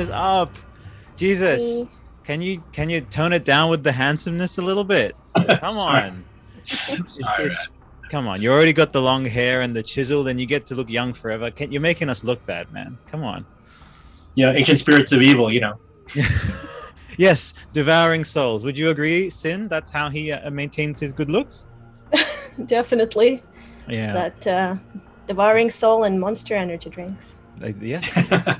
What is up? Jesus. Can you can you tone it down with the handsomeness a little bit? Come on. Sorry, come on. You already got the long hair and the chisel, and you get to look young forever. Can, you're making us look bad, man. Come on. Yeah, ancient spirits of evil, you know. yes, devouring souls. Would you agree, Sin? That's how he uh, maintains his good looks. Definitely. Yeah. That uh, devouring soul and monster energy drinks. Like, yeah.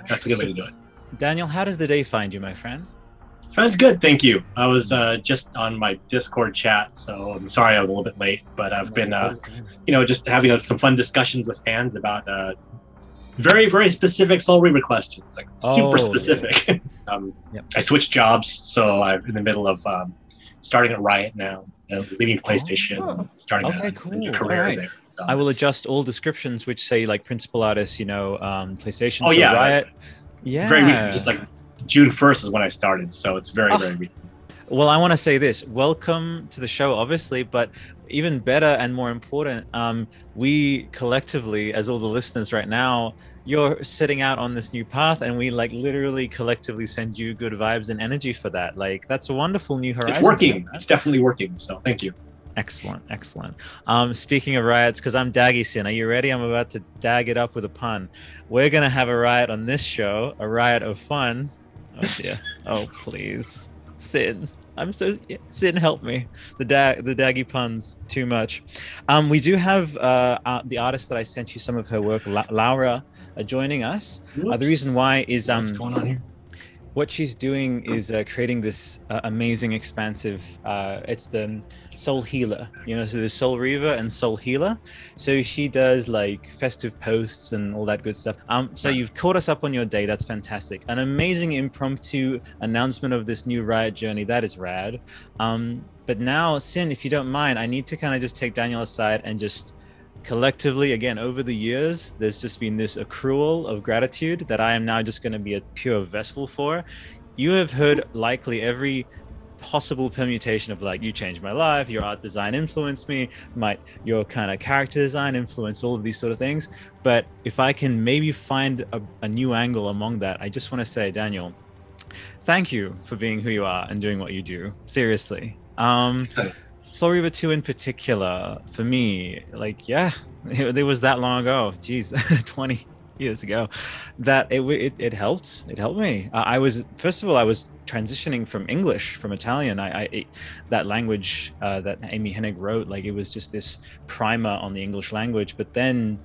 That's a good way to do it. Daniel, how does the day find you, my friend? Sounds good, thank you. I was uh, just on my Discord chat, so I'm sorry I'm a little bit late, but I've been, uh, you know, just having uh, some fun discussions with fans about uh, very, very specific Soul Reaver questions, like super Oh. specific. um, Yep. I switched jobs, so I'm in the middle of um, starting at Riot now, uh, leaving PlayStation, Oh. starting Okay, a, cool. a new career Alright. there. So I will adjust all descriptions which say like principal artist, you know, um, PlayStation. Oh so yeah, Riot. Yeah. very recent, just like June 1st is when I started, so it's very, Oh. very recent. Well, I want to say this. Welcome to the show, obviously, but even better and more important, um, we collectively, as all the listeners right now, you're setting out on this new path, and we like literally collectively send you good vibes and energy for that. Like that's a wonderful new horizon. It's working. It's definitely working. So thank you. Excellent, excellent. Um, speaking of riots, because I'm Daggy Sin, are you ready? I'm about to dag it up with a pun. We're gonna have a riot on this show, a riot of fun. Oh dear. oh please, Sin. I'm so Sin. Help me. The dag, the daggy puns, too much. Um, we do have uh, uh, the artist that I sent you some of her work, La- Laura, uh, joining us. Uh, the reason why is um, What's going on here? What she's doing is uh, creating this uh, amazing expansive uh, it's the soul healer you know so there's soul reaver and soul healer. So she does like festive posts and all that good stuff. Um so you've caught us up on your day. That's fantastic. An amazing impromptu announcement of this new riot journey. That is rad. Um but now sin if you don't mind i need to kind of just take daniel aside and just collectively again over the years there's just been this accrual of gratitude that i am now just going to be a pure vessel for. You have heard likely every possible permutation of like you changed my life your art design influenced me my your kind of character design influenced all of these sort of things. But if i can maybe find a, a new angle among that i just want to say daniel thank you for being who you are and doing what you do. Seriously. Um Soul Reaver 2 in particular, for me, like, yeah, it, it was that long ago. Jeez, 20 years ago. That it, it, it helped. It helped me. Uh, I was, first of all, I was transitioning from English, from Italian. I, I it, that language uh, that Amy Hennig wrote, like, it was just this primer on the English language. But then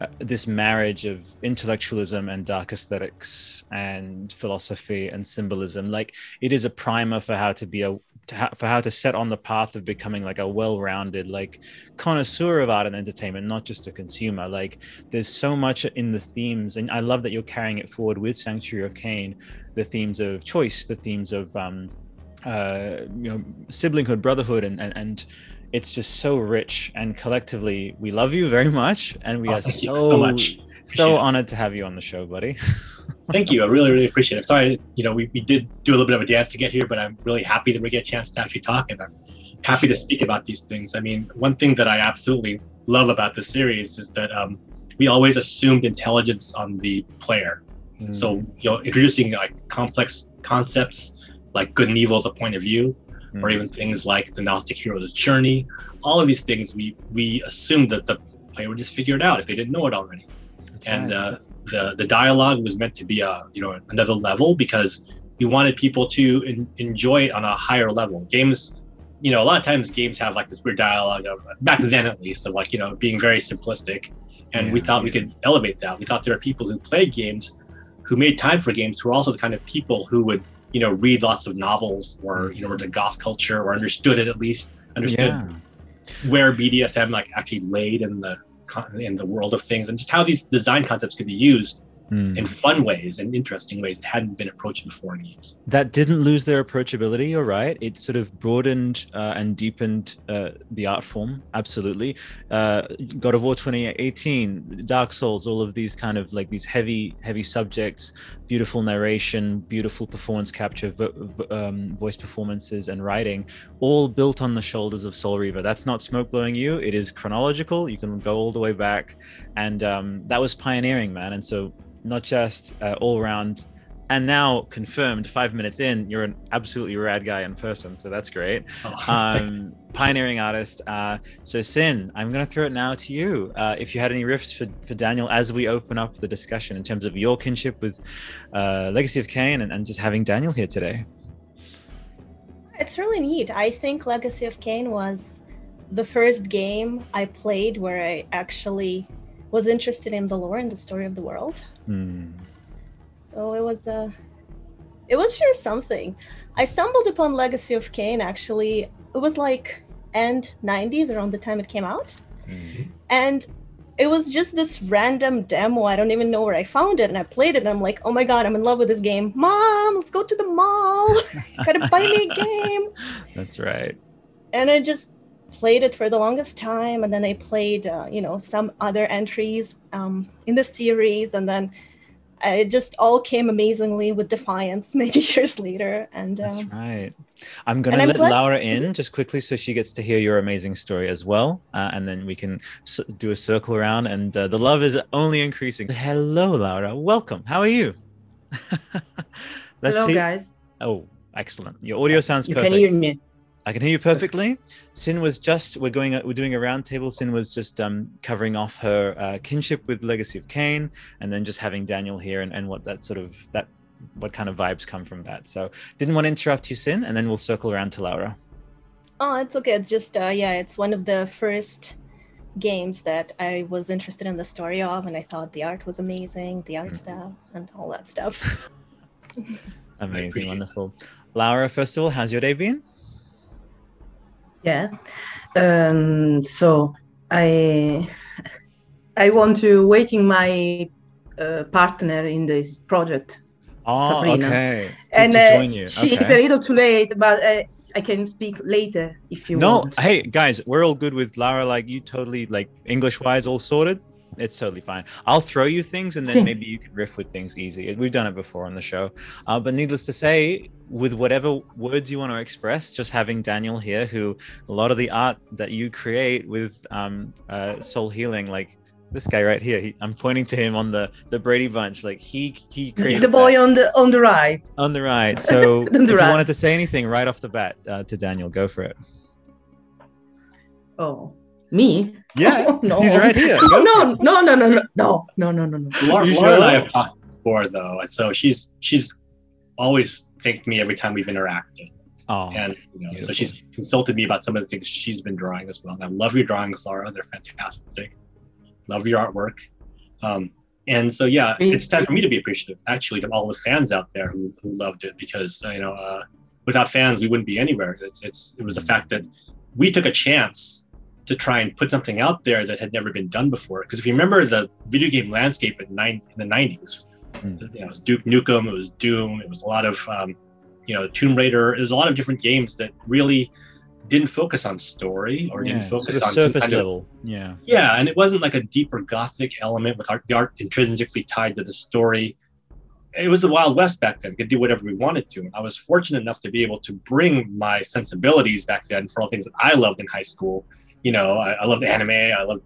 uh, this marriage of intellectualism and dark aesthetics and philosophy and symbolism, like, it is a primer for how to be a ha- for how to set on the path of becoming like a well-rounded like connoisseur of art and entertainment not just a consumer like there's so much in the themes and i love that you're carrying it forward with sanctuary of Kain the themes of choice the themes of um uh you know siblinghood brotherhood and and, and it's just so rich and collectively we love you very much and we Oh, are so so much. So it. honored to have you on the show buddy Thank you. I really, really appreciate it. Sorry, you know, we, we did do a little bit of a dance to get here, but I'm really happy that we get a chance to actually talk and I'm happy to speak about these things. I mean, one thing that I absolutely love about the series is that um, we always assumed intelligence on the player. So, you know, introducing like complex concepts like good and evil as a point of view, or Mm. even things like the Gnostic hero's journey. All of these things we we assumed that the player would just figure it out if they didn't know it already. That's And right. uh, the the dialogue was meant to be a you know another level because we wanted people to en- enjoy it on a higher level. Games, you know, a lot of times games have like this weird dialogue of back then at least of like you know being very simplistic, and we Yeah. thought we could elevate that. We thought there are people who played games, who made time for games, who are also the kind of people who would you know read lots of novels or you know the goth culture or understood it at least understood yeah where BDSM like actually laid in the in the world of things and just how these design concepts could be used Mm. in fun ways and interesting ways that hadn't been approached before in games. that didn't lose their approachability you're right it sort of broadened uh, and deepened uh, the art form absolutely uh, god of war 2018 dark souls all of these kind of like these heavy heavy subjects beautiful narration beautiful performance capture vo- um, voice performances and writing all built on the shoulders of soul reaver. That's not smoke blowing you. It is chronological. You can go all the way back. And um, that was pioneering man. And so not just uh, all around and now confirmed five minutes in, you're an absolutely rad guy in person. So that's great. Oh, Um, pioneering artist. Uh, so Sin, I'm going to throw it now to you. Uh, if you had any riffs for, for Daniel as we open up the discussion in terms of your kinship with uh, Legacy of Kain and, and just having Daniel here today. It's really neat. I think Legacy of Kain was the first game I played where I actually was interested in the lore and the story of the world. Hmm. So it was a, it was sure something. I stumbled upon Legacy of Kain actually. It was like end 90s around the time it came out. Hmm. And it was just this random demo. I don't even know where I found it. And I played it and I'm like, oh my God, I'm in love with this game. Mom, let's go to the mall. Gotta buy me a game. That's right. And I just played it for the longest time. And then I played, uh, you know, some other entries um, in the series. And then uh, it just all came amazingly with Defiance many years later. And That's um, right. I'm going and to I'm let glad- Laura in just quickly so she gets to hear your amazing story as well. Uh, and then we can s- do a circle around. And uh, the love is only increasing. Hello, Laura. Welcome. How are you? Let's Hello, see. guys. Oh, excellent. Your audio sounds You perfect. can hear me. I can hear you perfectly. Sin was just we're going we're doing a roundtable. Sin was just um, covering off her uh, kinship with Legacy of Kain, and then just having Daniel here and, and what that sort of that what kind of vibes come from that. So didn't want to interrupt you, Sin, and then we'll circle around to Laura. Oh, it's okay. It's just, uh, yeah, it's one of the first games that I was interested in the story of, and I thought the art was amazing, the art Mhm. style, and all that stuff. Amazing, appreciate wonderful. Laura, first of all, how's your day been? Yeah. Um, so I I want to waiting my uh, partner in this project, Oh, Sabrina. okay. To, and to uh, join you. she's okay. a little too late, but uh, I can speak later if you no want. No, hey guys we're all good with Laura like you totally like english wise all sorted it's totally fine. I'll throw you things and then Sí. maybe you can riff with things easy. We've done it before on the show. Uh, but needless to say with whatever words you want to express just having daniel here who a lot of the art that you create with um, uh, soul healing like this guy right here he, i'm pointing to him on the the brady bunch. Like he he created the boy that. on the on the right. on the right. So the if you wanted to say anything right off the bat uh, to daniel go for it. Oh, me? Yeah, Oh, no. he's right here. No, no, no, no, no, no, no, no, no, no, no. Laura, Laura and I have talked before though, and so she's she's always thanked me every time we've interacted, Oh, and you know, so she's consulted me about some of the things she's been drawing as well. And I love your drawings, Laura; they're fantastic. Love your artwork, um, and so yeah, Thank it's time for me to be appreciative, actually, to all the fans out there who, who loved it, because uh, you know, uh, without fans, we wouldn't be anywhere. It's, it's it was a fact that we took a chance to try and put something out there that had never been done before. Because if you remember the video game landscape in, nine, in the 90s, Mm. you know, it was Duke Nukem, it was Doom, it was a lot of, um, you know, Tomb Raider. There's a lot of different games that really didn't focus on story or yeah, didn't focus sort of on surface kind of level. Yeah. yeah, and it wasn't like a deeper gothic element with art, the art intrinsically tied to the story. It was the Wild West back then. We could do whatever we wanted to. And I was fortunate enough to be able to bring my sensibilities back then for all things that I loved in high school. You know, I, I loved anime. I loved,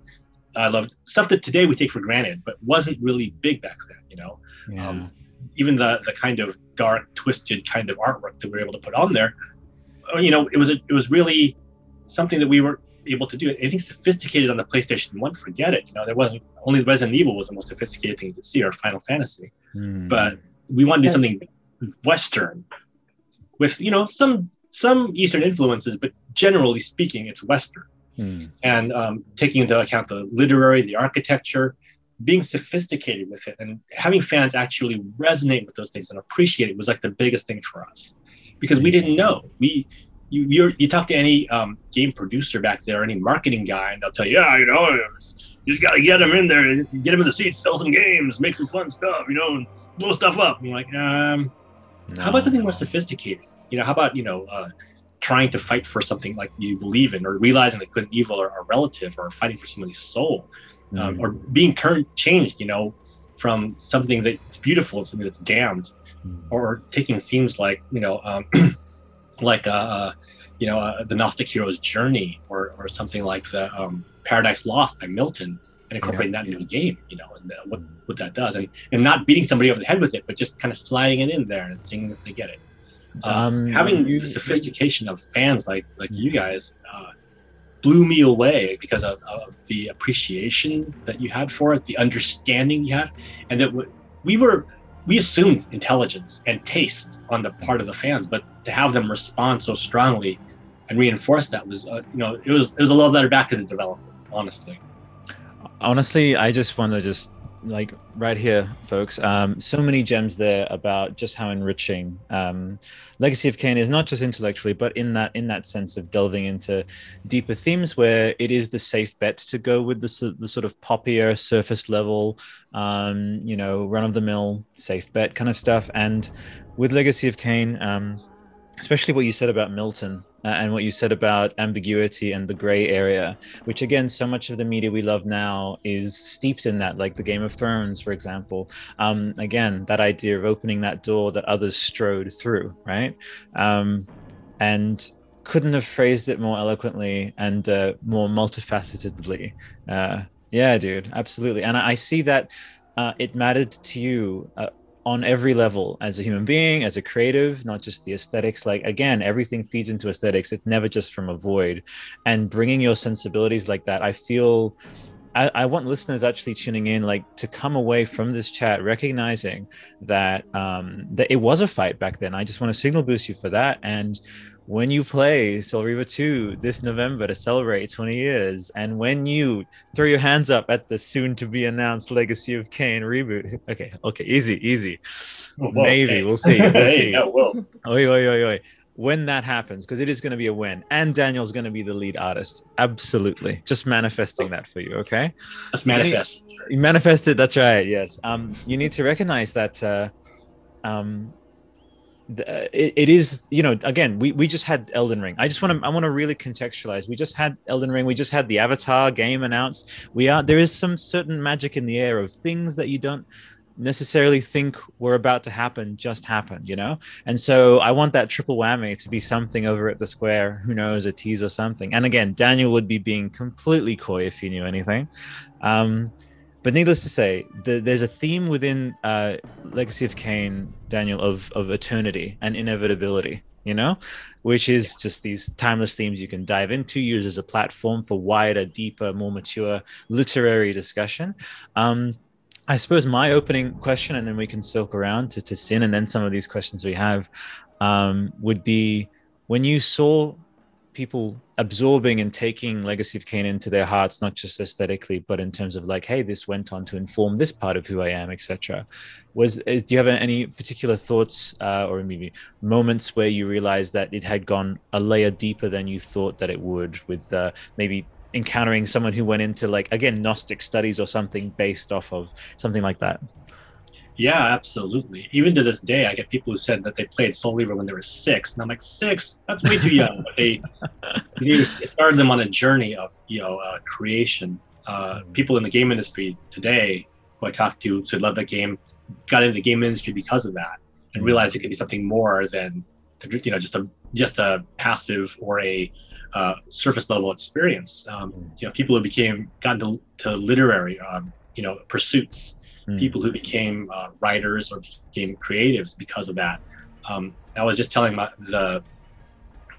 I loved stuff that today we take for granted, but wasn't really big back then. You know, Yeah. um, even the the kind of dark, twisted kind of artwork that we were able to put on there, uh, you know, it was a, it was really something that we were able to do. Anything sophisticated on the PlayStation One, forget it. You know, there wasn't only Resident Evil was the most sophisticated thing to see, or Final Fantasy. Hmm. But we want to do something Western, with you know some some Eastern influences, but generally speaking, it's Western Hmm. and um, taking into account the literary, the architecture, being sophisticated with it, and having fans actually resonate with those things and appreciate it was like the biggest thing for us, because we didn't know. We you you're, you talk to any um, game producer back there, any marketing guy, and they'll tell you, yeah, you know, you just got to get them in there, get them in the seats, sell some games, make some fun stuff, you know, and blow stuff up. And you're like, um, how about something more sophisticated? You know, how about you know, uh, trying to fight for something like you believe in, or realizing that good and evil are, are relative, or fighting for somebody's soul, um, Hmm. or being turned changed, you know, from something that's beautiful to something that's damned, Hmm. or taking themes like you know, um, like uh, uh, you know, uh, the Gnostic hero's journey, or or something like the um, Paradise Lost by Milton, and incorporating yeah. that into the game, you know, and what, what that does. And, and not beating somebody over the head with it, but just kind of sliding it in there and seeing if they get it. Uh, um, having you, the sophistication of fans like like you guys uh, blew me away because of, of, the appreciation that you had for it, the understanding you have, and that we were we assumed intelligence and taste on the part of the fans, but to have them respond so strongly and reinforce that was, uh, you know, it was it was a love letter back to the developer, honestly. Honestly, I just want to just like right here, folks. Um, so many gems there about just how enriching um, Legacy of Kain is, not just intellectually, but in that in that sense of delving into deeper themes, where it is the safe bet to go with the the sort of poppier, surface level, um, you know, run of the mill safe bet kind of stuff, and with Legacy of Kain, um, especially what you said about Milton uh, and what you said about ambiguity and the gray area, which again, so much of the media we love now is steeped in that, like the Game of Thrones, for example. Um, again, that idea of opening that door that others strode through, right? Um, and couldn't have phrased it more eloquently and uh, more multifacetedly. Uh, yeah, dude, absolutely. And I, I see that uh, it mattered to you uh, on every level as a human being, as a creative, not just the aesthetics. Like, again, everything feeds into aesthetics. It's never just from a void. And bringing your sensibilities like that, I feel. I, I want listeners actually tuning in, like to come away from this chat recognizing that um, that it was a fight back then. I just want to signal boost you for that, and when you play Soul Reaver 2 this November to celebrate 20 years, and when you throw your hands up at the soon to be announced Legacy of Kain reboot. Okay, okay, easy, easy. Whoa, Maybe okay. we'll see. We'll see. yeah, whoa. Oi, oi, oi, oi. When that happens, because it is going to be a win, and Daniel's going to be the lead artist. Absolutely. Just manifesting that for you, okay? Let's manifest. You, you manifested, that's right, yes. Um, you need to recognize that uh, um, it, it is you know again we, we just had elden ring. I just want to i want to really contextualize. We just had elden ring. We just had the avatar game announced. We are there is some certain magic in the air of things that you don't necessarily think were about to happen just happened you know? And so i want that triple whammy to be something over at the square who knows a tease or something. And again daniel would be being completely coy if he knew anything. Um but needless to say, the, there's a theme within uh, Legacy of Kain, Daniel, of of eternity and inevitability. You know, which is just these timeless themes you can dive into, use as a platform for wider, deeper, more mature literary discussion. Um, I suppose my opening question, and then we can circle around to, to sin, and then some of these questions we have um, would be when you saw people absorbing and taking legacy of Kain into their hearts not just aesthetically but in terms of like hey this went on to inform this part of who i am etc was do you have any particular thoughts uh, or maybe moments where you realized that it had gone a layer deeper than you thought that it would with uh, maybe encountering someone who went into like again gnostic studies or something based off of something like that yeah, absolutely. Even to this day, I get people who said that they played Soul Reaver when they were six, and I'm like, six? That's way too young. but they, they started them on a journey of you know uh, creation. Uh, mm-hmm. people in the game industry today who I talked to who love the game got into the game industry because of that and mm-hmm. realized it could be something more than you know just a just a passive or a uh, surface level experience. Um, mm-hmm. you know, people who became got into to literary um, you know pursuits mm. people who became uh, writers or became creatives because of that. Um, I was just telling my, the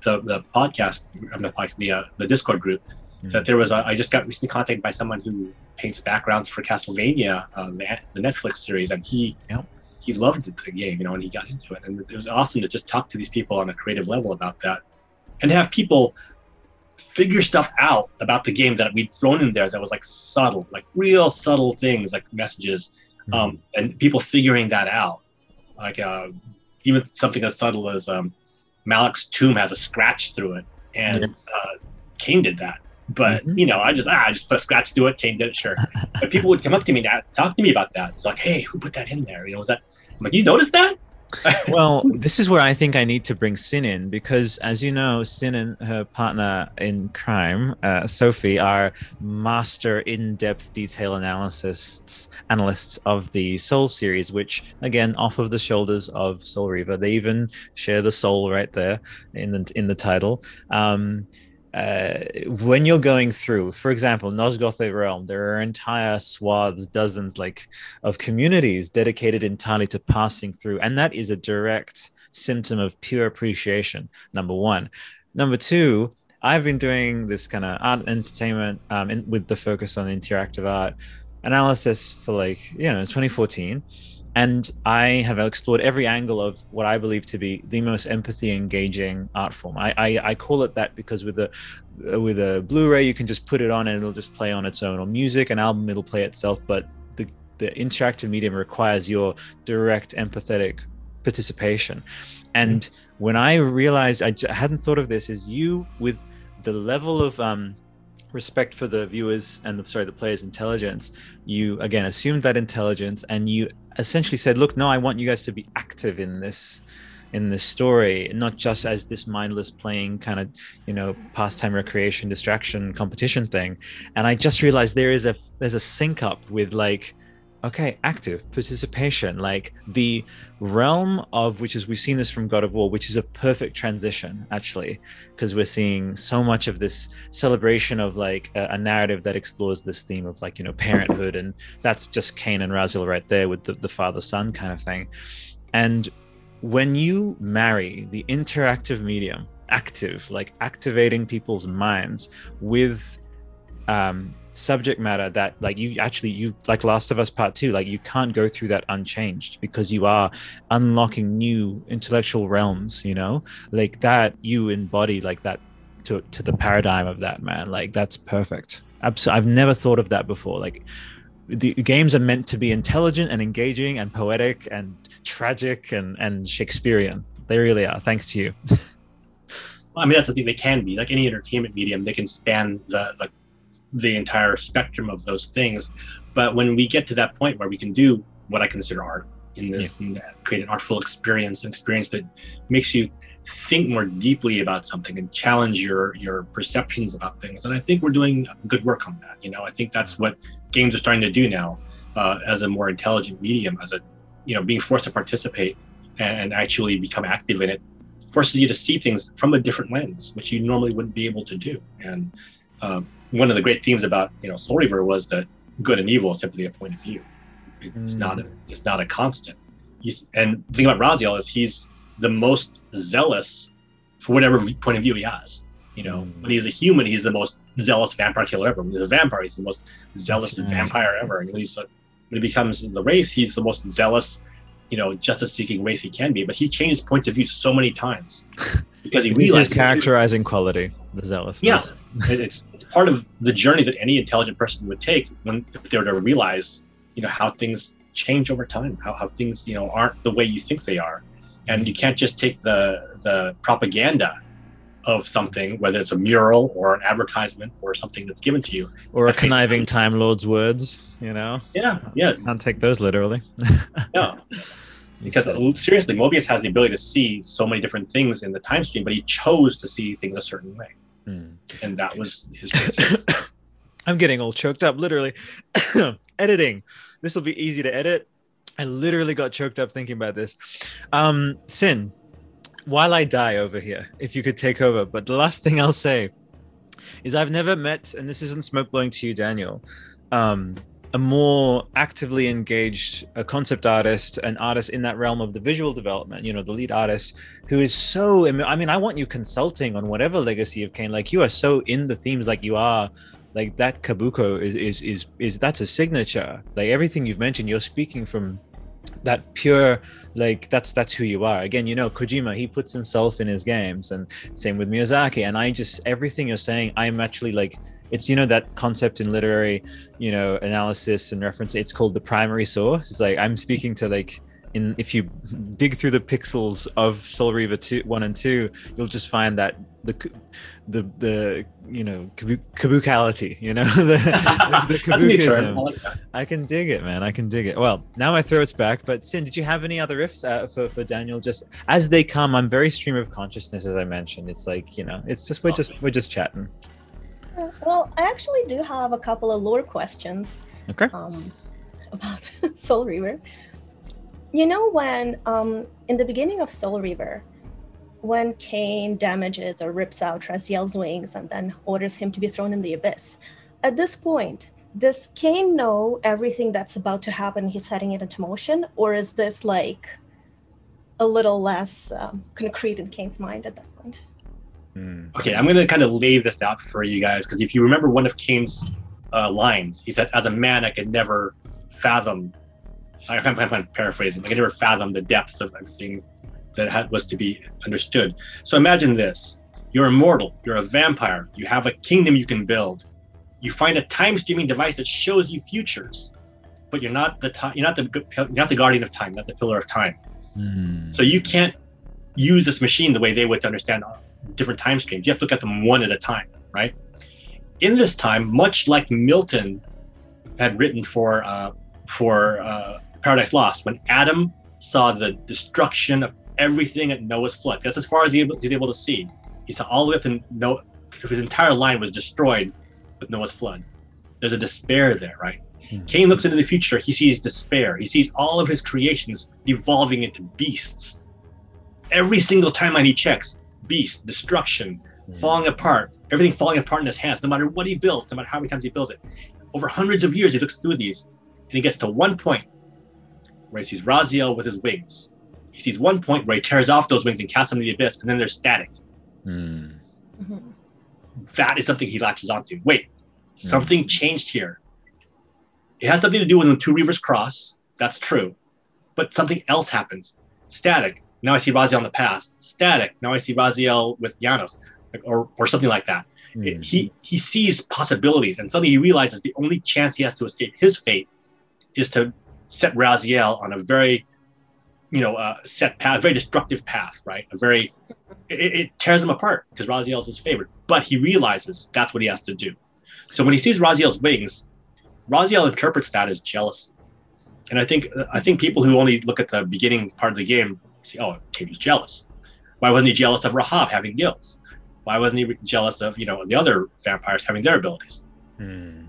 the the podcast, the the, uh, the Discord group, mm. that there was a, I just got recently contacted by someone who paints backgrounds for Castlevania, the, the Netflix series, and he yep. he loved the game, you know, and he got into it, and it was awesome to just talk to these people on a creative level about that, and to have people figure stuff out about the game that we'd thrown in there that was like subtle, like real subtle things, like messages, mm-hmm. um, and people figuring that out. Like uh, even something as subtle as um, Malek's tomb has a scratch through it, and yeah. uh, Kain did that. But mm-hmm. you know, I just ah, I just put a scratch through it. Kain did it, sure. but people would come up to me and talk to me about that. It's like, hey, who put that in there? You know, was that? I'm like, you noticed that? well, this is where I think I need to bring Sin in because, as you know, Sin and her partner in crime, uh, Sophie, are master in-depth detail analysts analysts of the Soul series, which again, off of the shoulders of Soul Reaver. They even share the soul right there in the in the title. Um, uh, when you're going through, for example, Nosgothic Realm, there are entire swaths, dozens like of communities dedicated entirely to passing through, and that is a direct symptom of pure appreciation. Number one, number two. I've been doing this kind of art entertainment um, in, with the focus on interactive art analysis for like you know 2014 and I have explored every angle of what I believe to be the most empathy engaging art form. I, I, I call it that because with a with a Blu-ray you can just put it on and it'll just play on its own. Or music, an album it'll play itself, but the the interactive medium requires your direct empathetic participation. And mm-hmm. when I realized I j- hadn't thought of this, is you with the level of um, respect for the viewers and the sorry the players intelligence you again assumed that intelligence and you essentially said, "Look, no, I want you guys to be active in this." in this story not just as this mindless playing kind of you know pastime recreation distraction competition thing and i just realized there is a there's a sync up with like okay active participation like the realm of which is we've seen this from god of war which is a perfect transition actually because we're seeing so much of this celebration of like a, a, narrative that explores this theme of like you know parenthood and that's just Kain and raziel right there with the, the father son kind of thing. And when you marry the interactive medium active like activating people's minds with um subject matter that like you actually you like last of us part two like you can't go through that unchanged because you are unlocking new intellectual realms you know? Like that you embody like that to to the paradigm of that man. Like that's perfect. Absolutely, i've never thought of that before. Like the games are meant to be intelligent and engaging and poetic and tragic and and shakespearean. They really are. Thanks to you. I mean, that's the thing. They can be. Like any entertainment medium. They can span the, the the entire spectrum of those things. But when we get to that point where we can do what I consider art in this, yeah. create an artful experience, an experience that makes you think more deeply about something and challenge your your perceptions about things. And I think we're doing good work on that. You know, I think that's what games are starting to do now uh, as a more intelligent medium, as a you know being forced to participate and actually become active in it forces you to see things from a different lens, which you normally wouldn't be able to do. And um, one of the great themes about you know Soul Reaver was that good and evil is simply a point of view. It's mm. not a, it's not a constant. He's, and the thing about Raziel is he's the most zealous for whatever point of view he has. You know, mm. when he's a human, he's the most zealous vampire killer ever. When he's a vampire, he's the most zealous right. vampire ever. And when he's a, when he becomes the wraith, he's the most zealous, you know, justice-seeking wraith he can be. But he changes points of view so many times because he realizes his characterizing quality, the zealousness. Yeah, it's it's part of the journey that any intelligent person would take when if they were to realize, you know, how things change over time, how how things you know aren't the way you think they are, and you can't just take the the propaganda of something, whether it's a mural or an advertisement or something that's given to you, or a conniving time lord's words, you know. Yeah, yeah. Can't take those literally. no because seriously Moebius has the ability to see so many different things in the time stream but he chose to see things a certain way. Mm. and that was his i'm getting all choked up literally. Editing. This will be easy to edit. I literally got choked up thinking about this. Um sin while i die over here if you could take over but the last thing i'll say is i've never met and this isn't smoke blowing to you daniel um a more actively engaged a concept artist, an artist in that realm of the visual development, you know, the lead artist who is so, I mean, I want you consulting on whatever legacy of Kain, like you are so in the themes like you are, like that Cabuco is, is, is, is that's a signature. Like everything you've mentioned, you're speaking from that pure like that's that's who you are again you know kojima he puts himself in his games and same with miyazaki and i just everything you're saying i'm actually like it's you know that concept in literary you know analysis and reference it's called the primary source. It's like i'm speaking to like in if you dig through the pixels of Soul Reaver 2 1 and 2 you'll just find that the the the you know kabukality you know the, the, kabukism. I can dig it man I can dig it. Well now my throat's back but Sin did you have any other riffs uh, for, for Daniel? Just as they come I'm very stream of consciousness as I mentioned. It's like you know it's just we're just we're just chatting well, I actually do have a couple of lore questions. Okay. Um, about Soul Reaver. You know, when um, in the beginning of Soul Reaver, when Kain damages or rips out Raziel's wings and then orders him to be thrown in the abyss. At this point, does Kain know everything that's about to happen? He's setting it into motion, or is this like a little less um, concrete in Kain's mind at that point? Mm. Okay, I'm going to kind of lay this out for you guys because if you remember one of Kain's uh, lines, he says, "As a man, I could never fathom." I can't, I can't paraphrase him. I could never fathom the depths of everything that had, was to be understood. So imagine this: you're immortal. You're a vampire. You have a kingdom you can build you find a time streaming device that shows you futures, but you're not the time, you're not the you're not the guardian of time, not the pillar of time. Mm. So you can't use this machine the way they would to understand different time streams. You have to look at them one at a time, right? In this time, much like Milton had written for uh, for uh, Paradise Lost, when Adam saw the destruction of everything at Noah's flood, that's as far as he was able to see. He saw all the way up to Noah. His entire line was destroyed with Noah's flood. There's a despair there, right? Mm-hmm. Kain looks into the future. He sees despair. He sees all of his creations devolving into beasts. Every single time he checks, beast, destruction, mm-hmm. falling apart, everything falling apart in his hands, no matter what he builds, no matter how many times he builds it. Over hundreds of years, he looks through these and he gets to one point where he sees Raziel with his wings. He sees one point where he tears off those wings and casts them in the abyss, and then they're static. Mm. Mm-hmm. That is something he latches onto. Wait, Something mm-hmm. changed here. It has something to do with when two rivers cross. That's true. But something else happens. Static. Now I see Raziel in the past. Static. Now I see Raziel with Janos, or, or something like that. Mm. It, he, he sees possibilities, and suddenly he realizes the only chance he has to escape his fate is to set Raziel on a very, you know, uh, set path, very destructive path, right? A very, it, it tears him apart because Raziel is his favorite. But he realizes that's what he has to do. So when he sees Raziel's wings, Raziel interprets that as jealousy. And I think I think people who only look at the beginning part of the game say, "Oh, Kain was jealous. Why wasn't he jealous of Rahab having gills? Why wasn't he jealous of you know the other vampires having their abilities?" Hmm.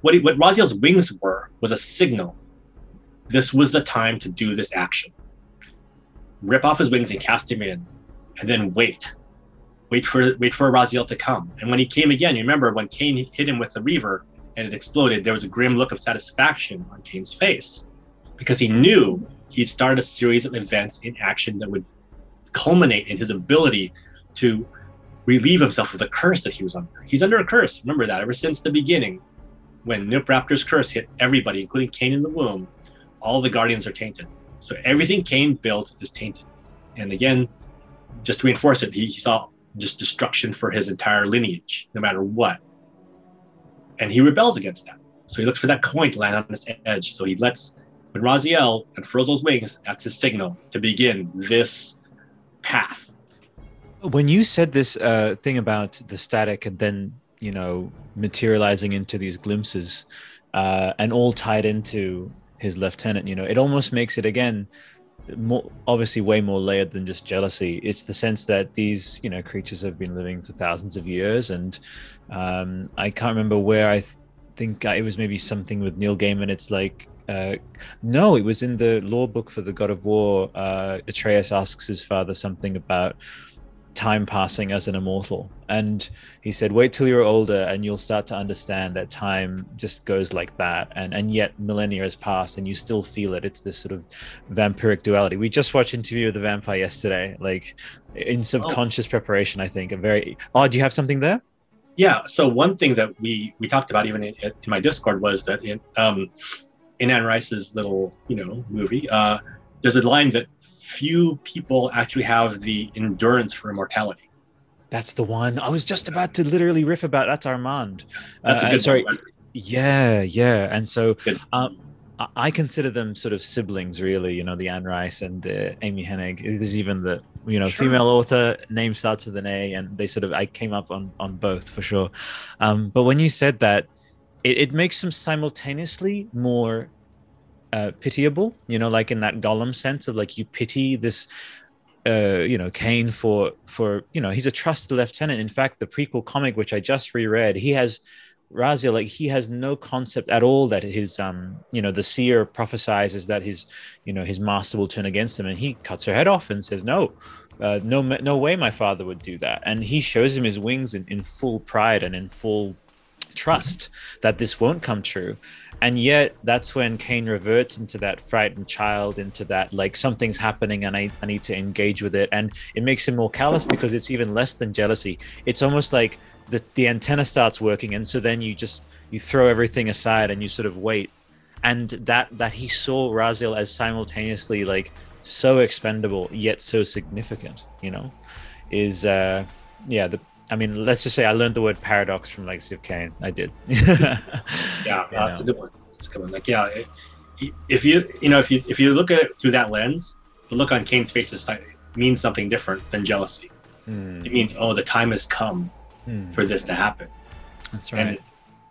What he, what Raziel's wings were was a signal. This was the time to do this action. Rip off his wings and cast him in, and then wait wait for wait for Raziel to come. And when he came again, you remember when Kain hit him with the reaver and it exploded, there was a grim look of satisfaction on Kain's face because he knew he'd started a series of events in action that would culminate in his ability to relieve himself of the curse that he was under. He's under a curse. Remember that ever since the beginning, when Nupraptor's curse hit everybody, including Kain in the womb, all the guardians are tainted. So everything Kain built is tainted. And again, just to reinforce it, he, he saw just destruction for his entire lineage, no matter what. And he rebels against that. So he looks for that coin to land on its edge. So he lets, when Raziel those wings, that's his signal to begin this path. When you said this uh, thing about the static and then, you know, materializing into these glimpses uh, and all tied into his lieutenant, you know, it almost makes it again more obviously way more layered than just jealousy it's the sense that these you know creatures have been living for thousands of years and um, i can't remember where i th- think it was maybe something with neil gaiman it's like uh, no it was in the law book for the god of war uh, atreus asks his father something about time passing as an immortal. And he said, wait till you're older and you'll start to understand that time just goes like that. And and yet millennia has passed and you still feel it. It's this sort of vampiric duality. We just watched Interview with the Vampire yesterday, like in subconscious oh. preparation, I think. A very oh, do you have something there? Yeah. So one thing that we we talked about even in, in my Discord was that in um in Anne Rice's little, you know, movie, uh, there's a line that few people actually have the endurance for immortality. That's the one. I was just about to literally riff about. That's Armand. That's a uh, good uh, sorry. One. Yeah, yeah. And so um, I consider them sort of siblings, really. You know, the Anne Rice and uh, Amy Hennig. There's even the you know sure. female author name starts with an A, and they sort of I came up on on both for sure. Um, but when you said that, it, it makes them simultaneously more uh, pitiable, you know, like in that Gollum sense of like you pity this, uh, you know, Kain for for you know he's a trusted lieutenant. In fact, the prequel comic which I just reread, he has Raziel like he has no concept at all that his um you know the seer prophesizes that his you know his master will turn against him and he cuts her head off and says no uh, no, no way my father would do that. And he shows him his wings in, in full pride and in full trust that this won't come true. And yet, that's when Kain reverts into that frightened child, into that like something's happening and I, I need to engage with it. And it makes him more callous because it's even less than jealousy. It's almost like the, the antenna starts working. And so then you just you throw everything aside and you sort of wait. And that that he saw Raziel as simultaneously like so expendable yet so significant, you know, is uh yeah, the I mean, let's just say I learned the word paradox from Legacy of Kain. I did. yeah, yeah, that's a good one. That's a good one. Like, yeah, it, if you you know if you if you look at it through that lens, the look on Kain's face is, means something different than jealousy. Mm. It means oh, the time has come mm. for this to happen. That's right. And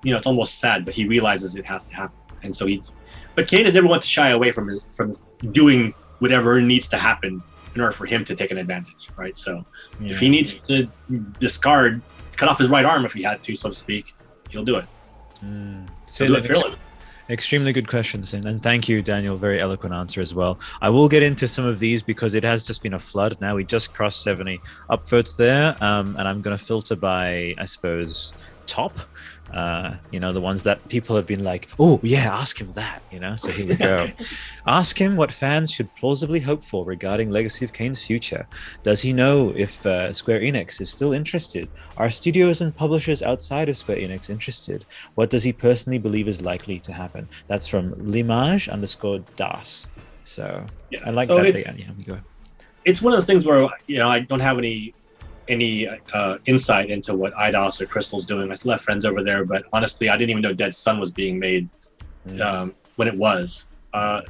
you know, it's almost sad, but he realizes it has to happen, and so he. But Kain has never want to shy away from his from doing whatever needs to happen in order for him to take an advantage, right? So yeah. if he needs to discard, cut off his right arm if he had to, so to speak, he'll do it. Mm. So do it fearless. Extremely good questions, and, and thank you, Daniel. Very eloquent answer as well. I will get into some of these because it has just been a flood. Now we just crossed 70 upvotes there, um, and I'm going to filter by, I suppose, top uh, you know, the ones that people have been like, oh, yeah, ask him that, you know? So here we go. ask him what fans should plausibly hope for regarding Legacy of Kain's future. Does he know if uh, Square Enix is still interested? Are studios and publishers outside of Square Enix interested? What does he personally believe is likely to happen? That's from Limage underscore Das. So yeah, I like so that. It, yeah, we go. It's one of those things where, you know, I don't have any any uh, insight into what Eidos or Crystal's doing. I still have friends over there, but honestly, I didn't even know Dead Sun was being made mm. um, when it was. Uh,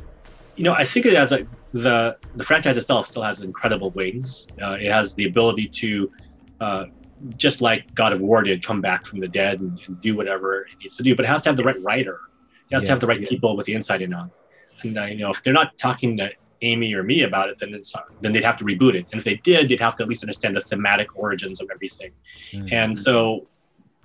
you know, I think it has a, the the franchise itself still has incredible wings. Uh, it has the ability to, uh, just like God of War did, come back from the dead and, and, do whatever it needs to do. But it has to have the right writer. It has yeah, to have the right yeah. people with the insight in on. And uh, you know, if they're not talking to Amy or me about it, then it's then they'd have to reboot it. And if they did, they'd have to at least understand the thematic origins of everything. Mm-hmm. And so,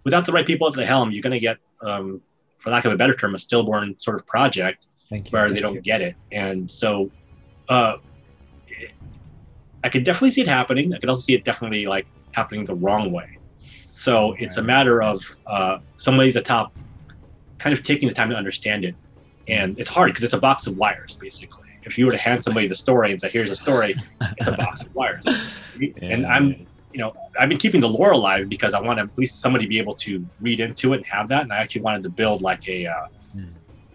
without the right people at the helm, you're going to get, um, for lack of a better term, a stillborn sort of project where they don't you. get it. And so, uh, I could definitely see it happening. I could also see it definitely like happening the wrong way. So it's a matter of uh, somebody at the top kind of taking the time to understand it. And it's hard because it's a box of wires, basically if you were to hand somebody the story and say, "Here's a story," it's a box of wires. Yeah. And I'm, you know, I've been keeping the lore alive because I want at least somebody to be able to read into it and have that. And I actually wanted to build like a, uh, mm.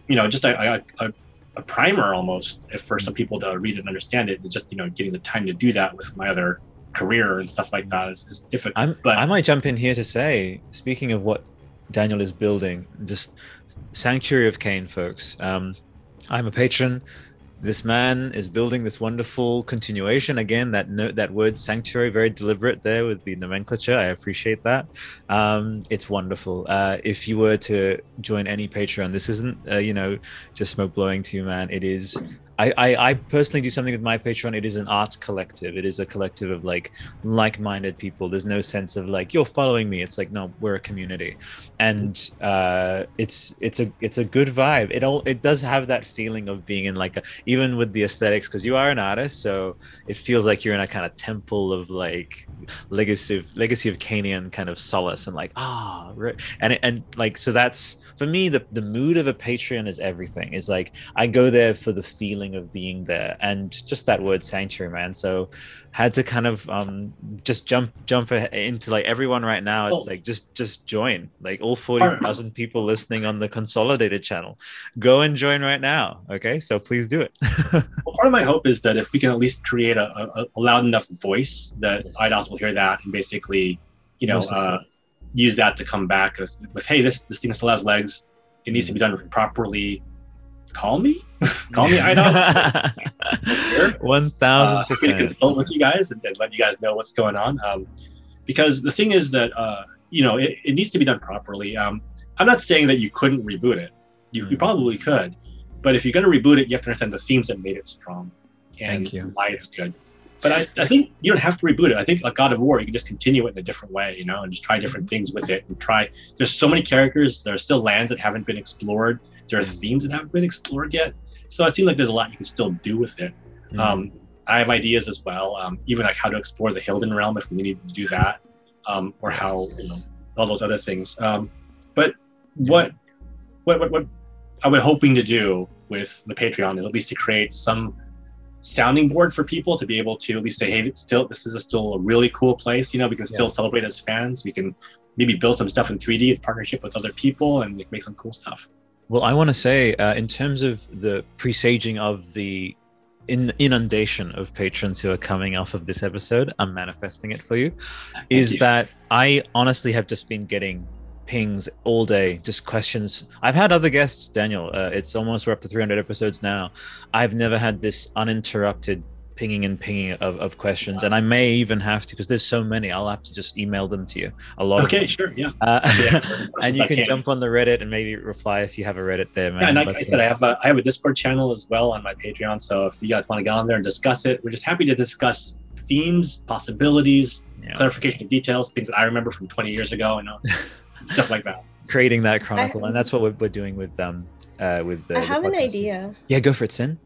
you know, just a, a, a primer almost for some people to read and understand it. And just you know, getting the time to do that with my other career and stuff like that is, is difficult. I'm, but I might jump in here to say, speaking of what Daniel is building, just Sanctuary of Kain, folks. Um, I'm a patron this man is building this wonderful continuation. Again that note that word sanctuary very deliberate there with the nomenclature. I appreciate that. Um, it's wonderful. Uh, if you were to join any patreon this isn't uh, you know just smoke blowing to you man. It is I, I, personally do something with my Patreon. It is an art collective. It is a collective of like like-minded people. There's no sense of like you're following me. It's like no, we're a community, and uh, it's it's a it's a good vibe. It all it does have that feeling of being in like a even with the aesthetics because you are an artist, so it feels like you're in a kind of temple of like legacy of legacy of Canian kind of solace and like ah, oh, right. and and like so that's for me the the mood of a Patreon is everything. Is like I go there for the feeling feeling of being there. And just that word sanctuary man. So had to kind of um just jump jump into like everyone right now it's oh. like just just join. Like all 40,000 people listening on the consolidated channel. Go and join right now okay? So please do it. Well, part of my hope is that if we can at least create a, a, a loud enough voice that yes. Eidos will hear that and basically you know uh, use that to come back with, with hey this this thing still has legs. It needs to be done properly call me, call me Eidos. One thousand uh, percent. Consult with you guys and, and, let you guys know what's going on. Um, because the thing is that uh, you know it, it, needs to be done properly. Um, I'm not saying that you couldn't reboot it. You, mm. you probably could, but if you're going to reboot it, you have to understand the themes that made it strong and why it's good. But I, I think you don't have to reboot it. I think like God of War, you can just continue it in a different way, you know, and just try different things with it and try. There's so many characters. There are still lands that haven't been explored. There are themes that haven't been explored yet. So it seems like there's a lot you can still do with it. Mm-hmm. Um, I have ideas as well, um, even like how to explore the Hylden realm if we need to do that, um, or how you know all those other things. Um, but what, what what what I was hoping to do with the Patreon is at least to create some sounding board for people to be able to at least say, hey, it's still this is a still a really cool place. You know, we can still Yeah. celebrate as fans. We can maybe build some stuff in 3D in partnership with other people and like, make some cool stuff. Well, I want to say, uh, in terms of the presaging of the in inundation of patrons who are coming off of this episode, I'm manifesting it for you. Is you. that I honestly have just been getting pings all day, just questions. I've had other guests, Daniel. Uh, it's almost we're up to 300 episodes now. I've never had this uninterrupted pinging and pinging of, of questions, and I may even have to because there's so many. I'll have to just email them to you. A lot. Okay, sure, yeah. Uh, Yeah, and you I can, jump on the Reddit and maybe reply if you have a Reddit there, man. Yeah, and like But, I said, uh, I have a I have a Discord channel as well on my Patreon. So if you guys want to get on there and discuss it, we're just happy to discuss themes, possibilities, yeah, clarification of details, things that I remember from 20 years ago, and uh, stuff like that. creating that chronicle, and that's what we're, we're doing with um uh with the. I the have an idea. Yeah, go for it, Sin.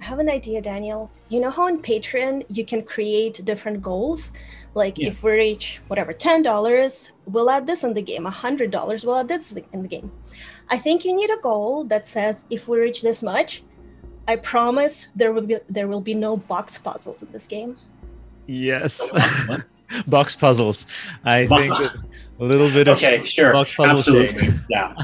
I have an idea, Daniel. You know how on Patreon you can create different goals? Like Yeah. if we reach whatever ten dollars, we'll add this in the game. A hundred dollars, we'll add this in the game. I think you need a goal that says if we reach this much, I promise there will be there will be no box puzzles in this game. Yes. What? box puzzles. I Box think a little bit of Okay, sure, box puzzle absolutely, yeah.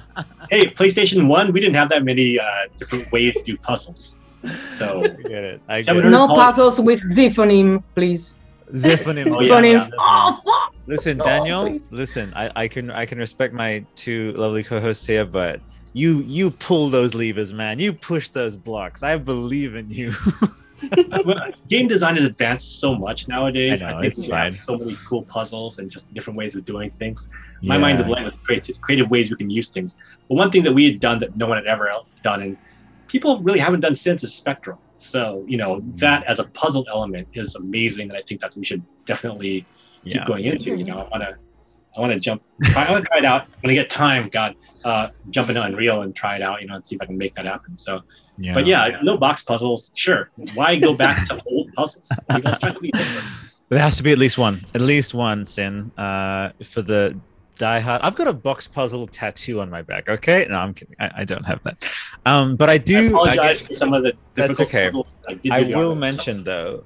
Hey, PlayStation One, we didn't have that many uh, different ways to do puzzles, so I get it. I Yeah, get it. No call it- puzzles with Zephonim, please. Zephonim. Oh, yeah, yeah. Oh, fuck! Listen, No, Daniel. please. Listen, I, I can I can respect my two lovely co-hosts here, but you you pull those levers, man. You push those blocks. I believe in you. Game design has advanced so much nowadays. I know, think it's we have so many cool puzzles and just different ways of doing things. My mind is light with creative, creative ways we can use things. But one thing that we had done that no one had ever done, and people really haven't done since, is Spectrum. So you know Mm. that as a puzzle element is amazing, and I think that we should definitely keep going into. You know, I want to, I want to jump. I want to try it out when I get time. God, uh, jump into Unreal and try it out. You know, and see if I can make that happen. So, yeah. but yeah, no box puzzles. Sure, why go back to old puzzles? You know, try something different. There has to be at least one, at least one sin uh, for the Die Hard. I've got a box puzzle tattoo on my back. Okay, no, I'm kidding. I, I don't have that. Um, but I I do. apologize guess- for some of the That's okay. puzzles. I, did I will mention though,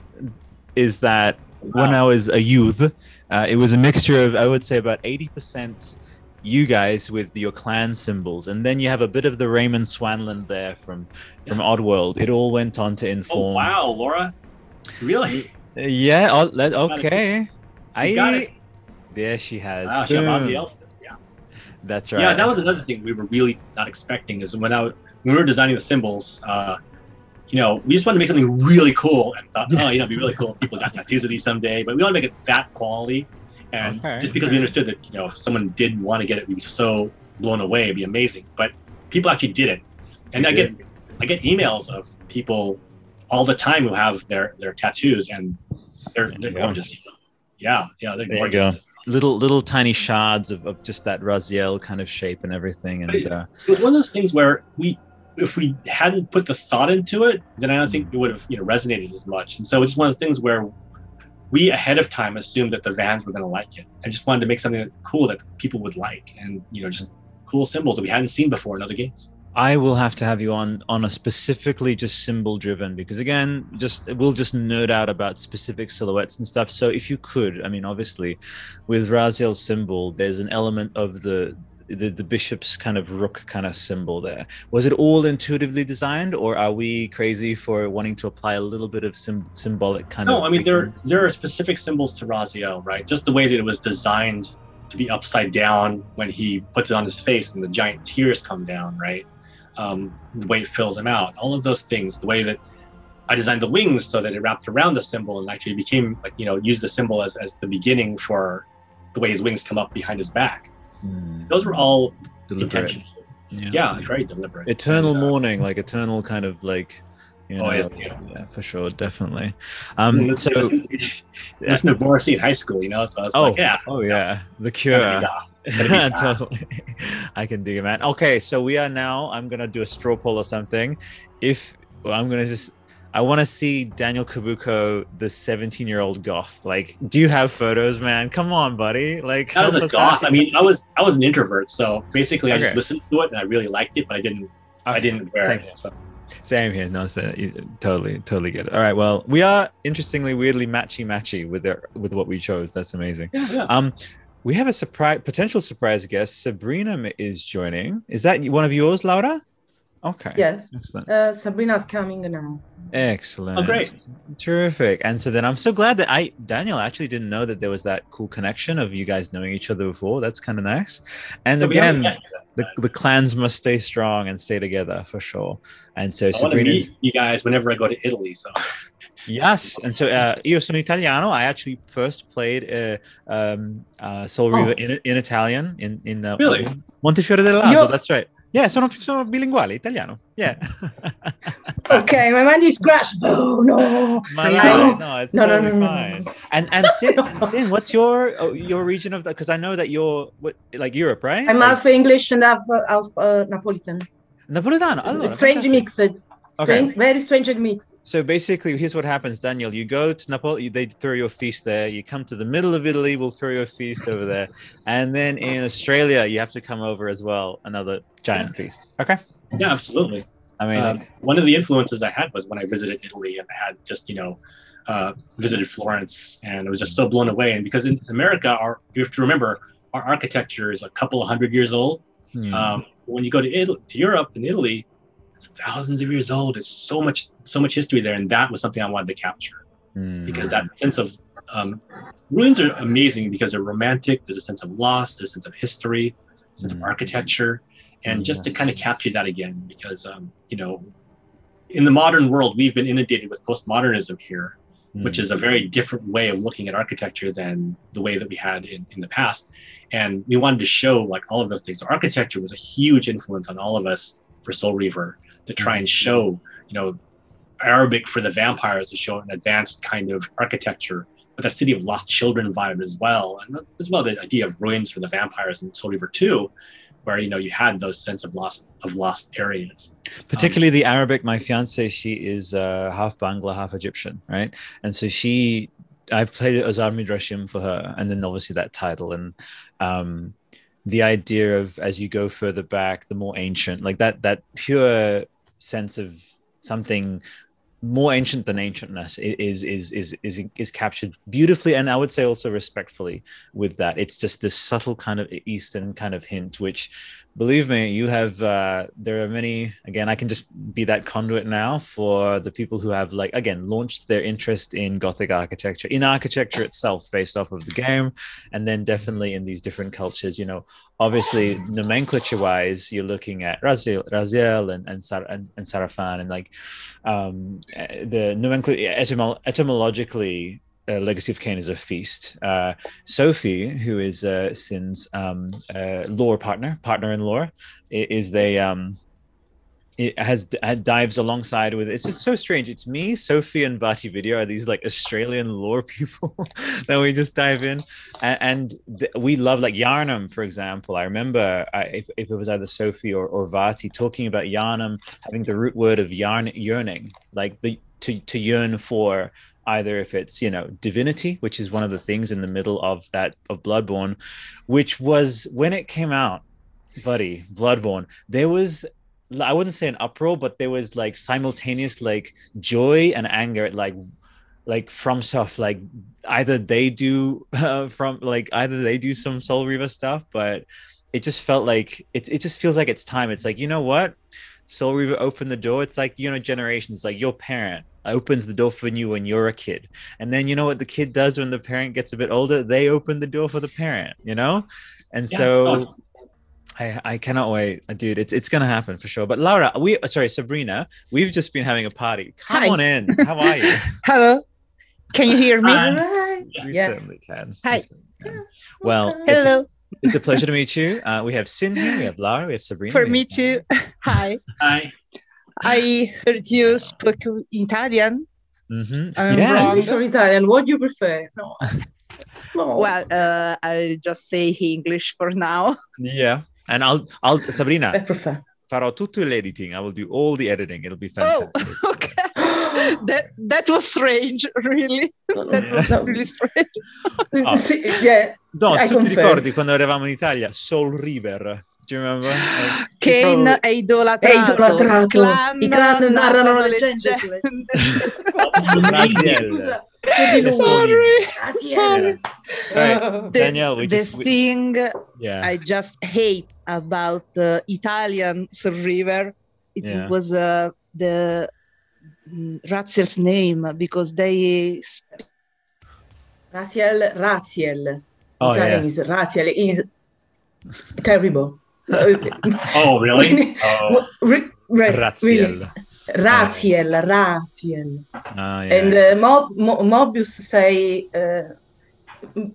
is that when I was a youth, uh, it was a mixture of I would say about eighty percent you guys with your clan symbols, and then you have a bit of the Raymond Swanland there from from Oddworld. It all went on to inform. Oh wow, Laura, really? Yeah. Oh, let, okay. I. got it. There she has. Wow, she has Boom. Ozzy Elston. Yeah. That's right. Yeah, that was another thing we were really not expecting is when I when we were designing the symbols, uh, you know, we just wanted to make something really cool and thought, oh, you know, it'd be really cool if people got tattoos of these someday. But we want to make it that quality, and Okay, just because we understood that, you know, if someone did want to get it, we'd be so blown away, it'd be amazing. But people actually did it, and We I did. get I get emails of people all the time who have their their tattoos, and they're they're go. gorgeous. Yeah, yeah, they're There gorgeous. little little tiny shards of, of just that Raziel kind of shape and everything, and uh, it was one of those things where we if we hadn't put the thought into it then i don't think it would have you know resonated as much. And so it's one of the things where we ahead of time assumed that the vans were going to like it. I just wanted to make something cool that people would like and you know just cool symbols that we hadn't seen before in other games. I will have to have you on on a specifically just symbol driven because again, just we'll just nerd out about specific silhouettes and stuff. So if you could, I mean, obviously, with Raziel's symbol, there's an element of the the, the bishop's kind of rook kind of symbol there. Was it all intuitively designed, or are we crazy for wanting to apply a little bit of sim- symbolic kind of? no i mean there there are specific symbols to raziel right just the way that it was designed to be upside down when he puts it on his face and the giant tears come down right um, the way it fills him out all of those things the way that I designed the wings so that it wrapped around the symbol and actually became like you know used the symbol as, as the beginning for the way his wings come up behind his back. Hmm, Those were all deliberate. intentional. Yeah, very deliberate. eternal And, uh, mourning like eternal kind of like you know Oh, yes, yeah. yeah for sure definitely um mean, so listen, listen to Morrissey in high school, you know. So I was oh like, yeah, oh yeah the cure yeah, Gotta be sad. totally i can dig it man okay so we are now i'm gonna do a straw poll or something if well, i'm gonna just I want to see Daniel Cabuco, the 17 year old goth. Like, do you have photos, man? Come on, buddy. Like, That was a goth. out. I mean, I was I was an introvert, so basically I just listened to it and I really liked it, but I didn't I didn't wear same it. here. So Same here. No, so you, totally, totally get it. All right. Well, we are interestingly, weirdly matchy matchy with their with what we chose. That's amazing. yeah, yeah. Um, we have a surprise, potential surprise guest. Sabrina is joining. Is that one of yours, Laura? Okay. Yes. Excellent. Uh, Sabrina's coming now. Excellent. Oh, great. Terrific. And so then I'm so glad that I, Daniel, actually didn't know that there was that cool connection of you guys knowing each other before. That's kind of nice. And So again, the, the clans must stay strong and stay together for sure. And so I want to Sabrina, meet you guys whenever I go to Italy. So yes. And so uh, io sono italiano. I actually first played uh, um, uh, Soul Oh. River in, in Italian in in uh, Really? Montefiore dell'Aso. Io- That's right. Yeah, sono, sono bilinguale, italiano. Yeah. Okay, my mind is crashed. Oh no. My No. no, it's No, totally no, no, fine. no. And and Sin, Sin, what's your oh, your region of that? Because I know that you're what like Europe, right? I'm like, half English and half, uh, half uh, Napolitan. Napoletano. Allora, strange fantastic. mixed. Strange, Very strange mix. So basically, here's what happens, Daniel. You go to Napoli, they throw you a feast there. You come to the middle of Italy, we'll throw you a feast over there. And then in Australia, you have to come over as well, another giant feast. Okay. yeah, absolutely. Amazing. Um, one of the influences I had was when I visited Italy and I had just, you know, uh, visited Florence and I was just so blown away. And because in America, our, you have to remember, our architecture is a couple of hundred years old. Hmm. Um, when you go to Italy, to Europe and Italy, it's thousands of years old. It's so much, so much history there. And that was something I wanted to capture Hmm. because that sense of um, ruins are amazing because they're romantic. There's a sense of loss. There's a sense of history, a sense of Mm. architecture, and just to kind of capture that again because um, you know, in the modern world, we've been inundated with postmodernism here, which Hmm. is a very different way of looking at architecture than the way that we had in, in the past. And we wanted to show like all of those things. So architecture was a huge influence on all of us for Soul Reaver to try and show, you know, Arabic for the vampires to show an advanced kind of architecture, but that city of lost children vibe as well, and as well the idea of ruins for the vampires in Soul Reaver 2, where you know you had those sense of lost of lost areas. particularly the Arabic. My fiance, she is uh, half Bangla, half Egyptian, right? And so she, I've played Azar Midrashim for her, and then obviously that title and um, the idea of as you go further back, the more ancient, like that that pure sense of something more ancient than ancientness is is is is is captured beautifully and i would say also respectfully with that. It's just this subtle kind of eastern kind of hint which believe me you have uh there are many again i can just be that conduit now for the people who have like again launched their interest in gothic architecture in architecture itself based off of the game and then definitely in these different cultures you know. Obviously nomenclature wise you're looking at raziel raziel and and, Sar- and, and sarafan and like um eh, the nomenclature etymol- etymologically uh, Legacy of Kain is a feast. Uh, Sophie, who is uh, Sin's um, uh, lore partner, partner in lore, is they um, it has uh, dives alongside with. It's just so strange. It's me, Sophie, and Vaati Vidya are these like Australian lore people that we just dive in, and, and th- we love like Yharnam, for example. I remember I, if, if it was either Sophie or, or Vati talking about Yharnam having the root word of yarn yearning, like the to to yearn for either if it's you know divinity which is one of the things in the middle of that of bloodborne which was when it came out buddy bloodborne there was i wouldn't say an uproar but there was like simultaneous like joy and anger like like from stuff like either they do uh, from like either they do some soul reaver stuff but it just felt like it, it just feels like it's time. It's like you know what soul reaver opened the door it's like you know generations like your parent opens the door for you when you're a kid and then you know what the kid does when the parent gets a bit older they open the door for the parent you know and Yeah. so I, I cannot wait, dude. It's it's gonna happen for sure. But Laura, we sorry, Sabrina, we've just been having a party. Come Hi. on in. How are you? Hello. Can you hear me? Hi. Hi. We Yeah. certainly can. We Hi. certainly can. Well, it's a, Hello. It's a pleasure to meet you. Uh, we have Sin here, we have Lara, we have Sabrina. For me too. Hi. Hi. I heard you spoke Italian. Mhm. I'm yeah, wrong. English or Italian? What do you prefer? No. no. Well, uh, I'll just say English for now. yeah. And I'll I'll Sabrina. I Sabrina, prefer. farò tutto l'editing. I will do all the editing. It'll be fantastic. Oh, fantastic. okay. That that was strange, really. that was really strange. Oh. Sì, yeah. No, I tu ti confermo. ricordi quando eravamo in Italia? Soul River. Do you remember? Like, Kane people- è idolatrato. È idolatrato. I clan, I clan narrano leggende leggende. Sorry, sorry. Right. The, we the just we- thing yeah. I just hate about uh, Italian Soul River, it Yeah. was uh, the Raziel's name because they sp- Raziel, Raziel. Oh, Italian yeah. is Raziel is terrible. Oh, really? Oh, Re- re- really. Raziel. Raziel, Raziel. Oh, yeah. And uh, Mob- Mo- Moebius say uh,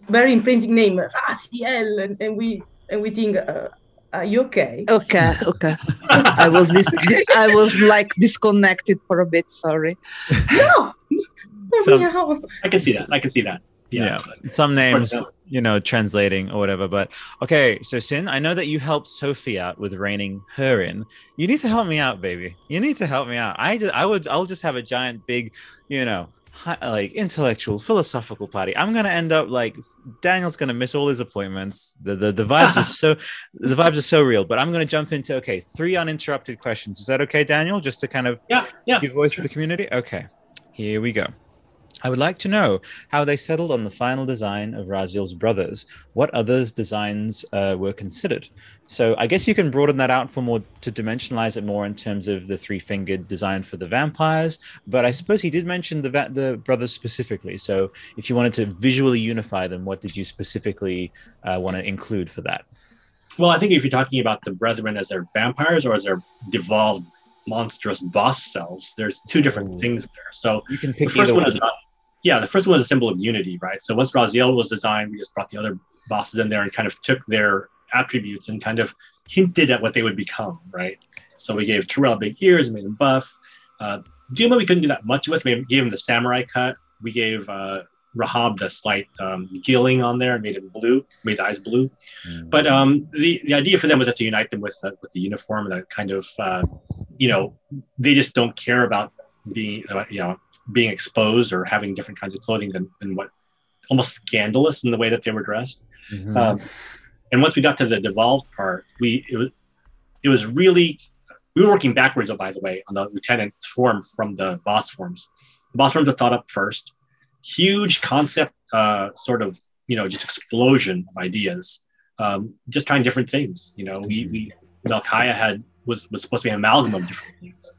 very imprinting name Raziel, and, and we and we think, uh, are you okay? okay, okay. I was this, I was like disconnected for a bit. Sorry. No. Some- Meow. I can see that. I can see that. Yeah. Some names, uh, you know, translating or whatever. But okay, so Sin, I know that you helped Sophie out with reining her in. You need to help me out, baby. You need to help me out. I just, I would, I'll just have a giant, big, you know, hi, like intellectual, philosophical party. I'm gonna end up like Daniel's gonna miss all his appointments. The the, the vibes are so, the vibes are so real. But I'm gonna jump into okay, three uninterrupted questions. Is that okay, Daniel? Just to kind of Yeah. Yeah. give voice to the community? Okay, here we go. I would like to know how they settled on the final design of Raziel's brothers. What others designs uh, were considered? So I guess you can broaden that out for more to dimensionalize it more in terms of the three-fingered design for the vampires. But I suppose he did mention the va- the brothers specifically. So if you wanted to visually unify them, what did you specifically uh, want to include for that? Well, I think if you're talking about the brethren as their vampires or as their devolved monstrous boss selves, there's two different Ooh. things there. So You can the pick first either one one. is yeah, the first one was a symbol of unity, right? So once Raziel was designed, we just brought the other bosses in there and kind of took their attributes and kind of hinted at what they would become, right? So we gave Turel big ears, made him buff. Uh, Dumah, we couldn't do that much with. We gave him the samurai cut. We gave uh, Rahab the slight um, gilling on there and made him blue, made his eyes blue. But um, the, the idea for them was that to unite them with the, with the uniform and a kind of, uh, you know, they just don't care about being, uh, you know, being exposed or having different kinds of clothing than, than what almost scandalous in the way that they were dressed. Mhm. Um, and once we got to the devolved part, we it was, it was really we were working backwards. Oh, by the way, on the lieutenant's form from the boss forms. The boss forms were thought up first. Huge concept, uh, sort of you know, just explosion of ideas. Um, just trying different things. You know, we we Melchiah had was was supposed to be an amalgam of different things.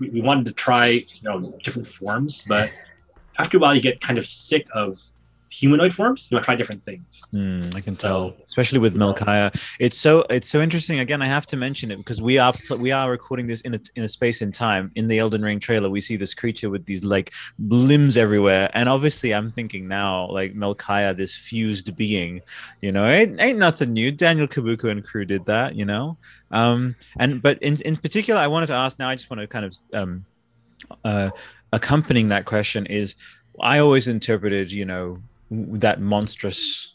We, wanted to try you know different forms, but after a while you get kind of sick of humanoid forms. You try different things. Mm, I can So- tell, especially with Melchiah. It's so it's so interesting. Again, I have to mention it because we are we are recording this in a in a space in time. In the Elden Ring trailer, we see this creature with these like limbs everywhere, and obviously, I'm thinking now like Melchiah, this fused being. You know, ain't, ain't nothing new. Daniel Cabuco and crew did that. You know, um, and but in in particular, I wanted to ask. Now, I just want to kind of um, uh, accompanying that question is, I always interpreted, you know, that monstrous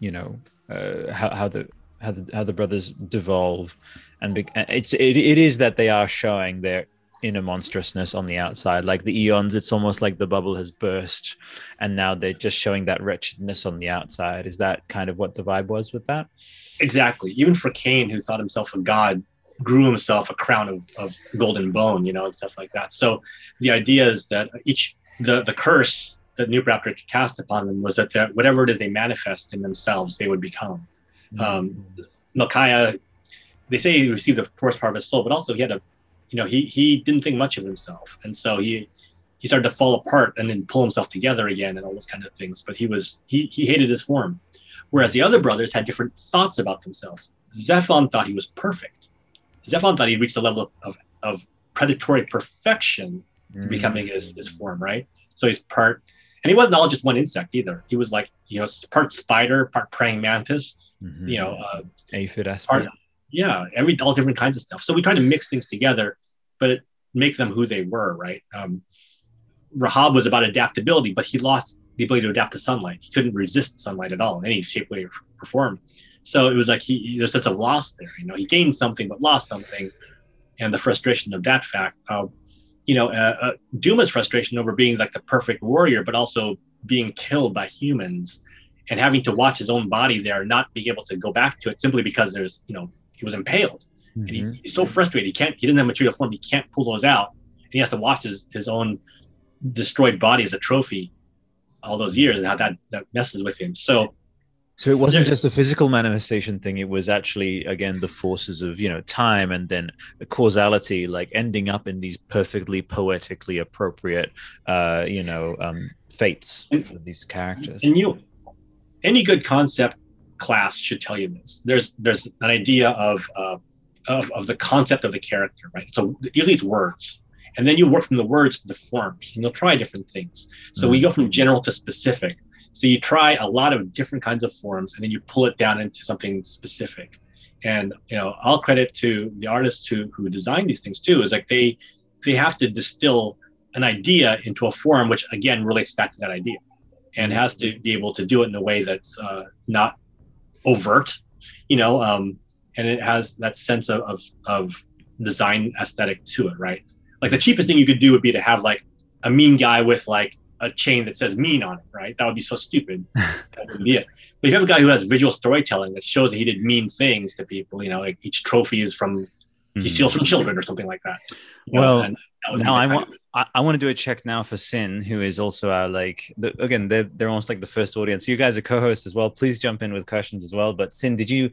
you know uh, how, how the how the how the brothers devolve and be, it's it, it is that they are showing their inner monstrousness on the outside like the eons it's almost like the bubble has burst and now they're just showing that wretchedness on the outside is that kind of what the vibe was with that Exactly. Even for Kain, who thought himself a god, grew himself a crown of, of golden bone, you know, and stuff like that. So the idea is that each the the curse that Nupraptor cast upon them was that whatever it is they manifest in themselves, they would become. Um, Melchiah, they say he received the first part of his soul, but also he had a, you know, he he didn't think much of himself, and so he he started to fall apart and then pull himself together again and all those kind of things. But he was he he hated his form, whereas the other brothers had different thoughts about themselves. Zephon thought he was perfect. Zephon thought he reached a level of of predatory perfection Mm. becoming his, his form, right? So he's part, and he wasn't all just one insect either. He was like, you know, part spider, part praying mantis, Mhm. you know, uh, aphid part, yeah, every all different kinds of stuff. So we tried to mix things together, but make them who they were, right? Um, Rahab was about adaptability, but he lost the ability to adapt to sunlight. He couldn't resist sunlight at all in any shape, way, or or form. So it was like he there's such a sense of loss there. You know, he gained something but lost something, and the frustration of that fact. Uh, you know, uh, uh, Dumah's frustration over being like the perfect warrior, but also being killed by humans and having to watch his own body there, not being able to go back to it simply because there's, you know, he was impaled. Mm-hmm. And he, mm-hmm. he's so frustrated. He can't, he didn't have material form. He can't pull those out. And he has to watch his, his own destroyed body as a trophy all those years and how that, that messes with him. So, so it wasn't just a physical manifestation thing. It was actually, again, the forces of, you know, time and then the causality, like ending up in these perfectly poetically appropriate, uh, you know, um, fates and, for these characters. And you, any good concept class should tell you this. There's there's an idea of uh, of, of the concept of the character, right? So usually it's words, and then you work from the words to the forms, and you'll try different things. So mm-hmm. we go from general to specific. So you try a lot of different kinds of forms, and then you pull it down into something specific. And you know, all credit to the artists who who design these things too. Is like they they have to distill an idea into a form which again relates back to that idea and has to be able to do it in a way that's uh, not overt, you know, um, and it has that sense of, of, of design aesthetic to it, right? Like the cheapest thing you could do would be to have like a mean guy with like a chain that says mean on it, right? That would be so stupid. that would be it. But if you have a guy who has visual storytelling that shows that he did mean things to people, you know, like each trophy is from mm-hmm. he steals from children or something like that. You well, know, now I want I, I, want to do a check now for Sin, who is also our like the, again they're they're almost like the first audience. You guys are co-hosts as well. Please jump in with questions as well. But Sin, did you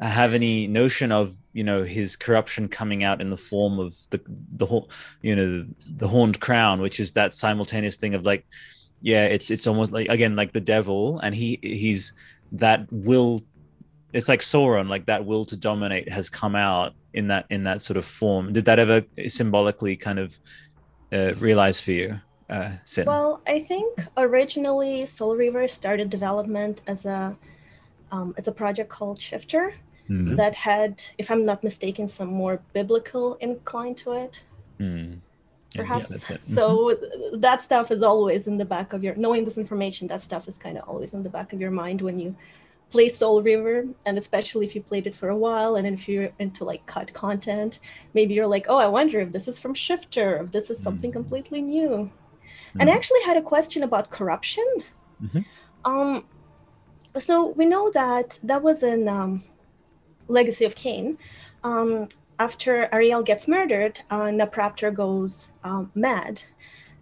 have any notion of you know his corruption coming out in the form of the the whole you know the horned crown, which is that simultaneous thing of like yeah, it's it's almost like again like the devil, and he he's that will it's like Sauron, like that will to dominate has come out in that in that sort of form. Did that ever symbolically kind of uh, realize for you? Uh, Sin? Well, I think originally Soul Reaver started development as a um, it's a project called Shifter mm-hmm. that had, if I'm not mistaken, some more biblical incline to it. Mm. Perhaps. Yeah, so mm-hmm. that stuff is always in the back of your knowing this information. That stuff is kind of always in the back of your mind when you play Soul Reaver, and especially if you played it for a while, and if you're into like cut content, maybe you're like, oh, I wonder if this is from Shifter, if this is something mm-hmm. completely new. Mm-hmm. And I actually had a question about corruption. Mm-hmm. Um, so we know that that was in um, Legacy of Kain. Um, after Ariel gets murdered, uh, Nupraptor goes um, mad,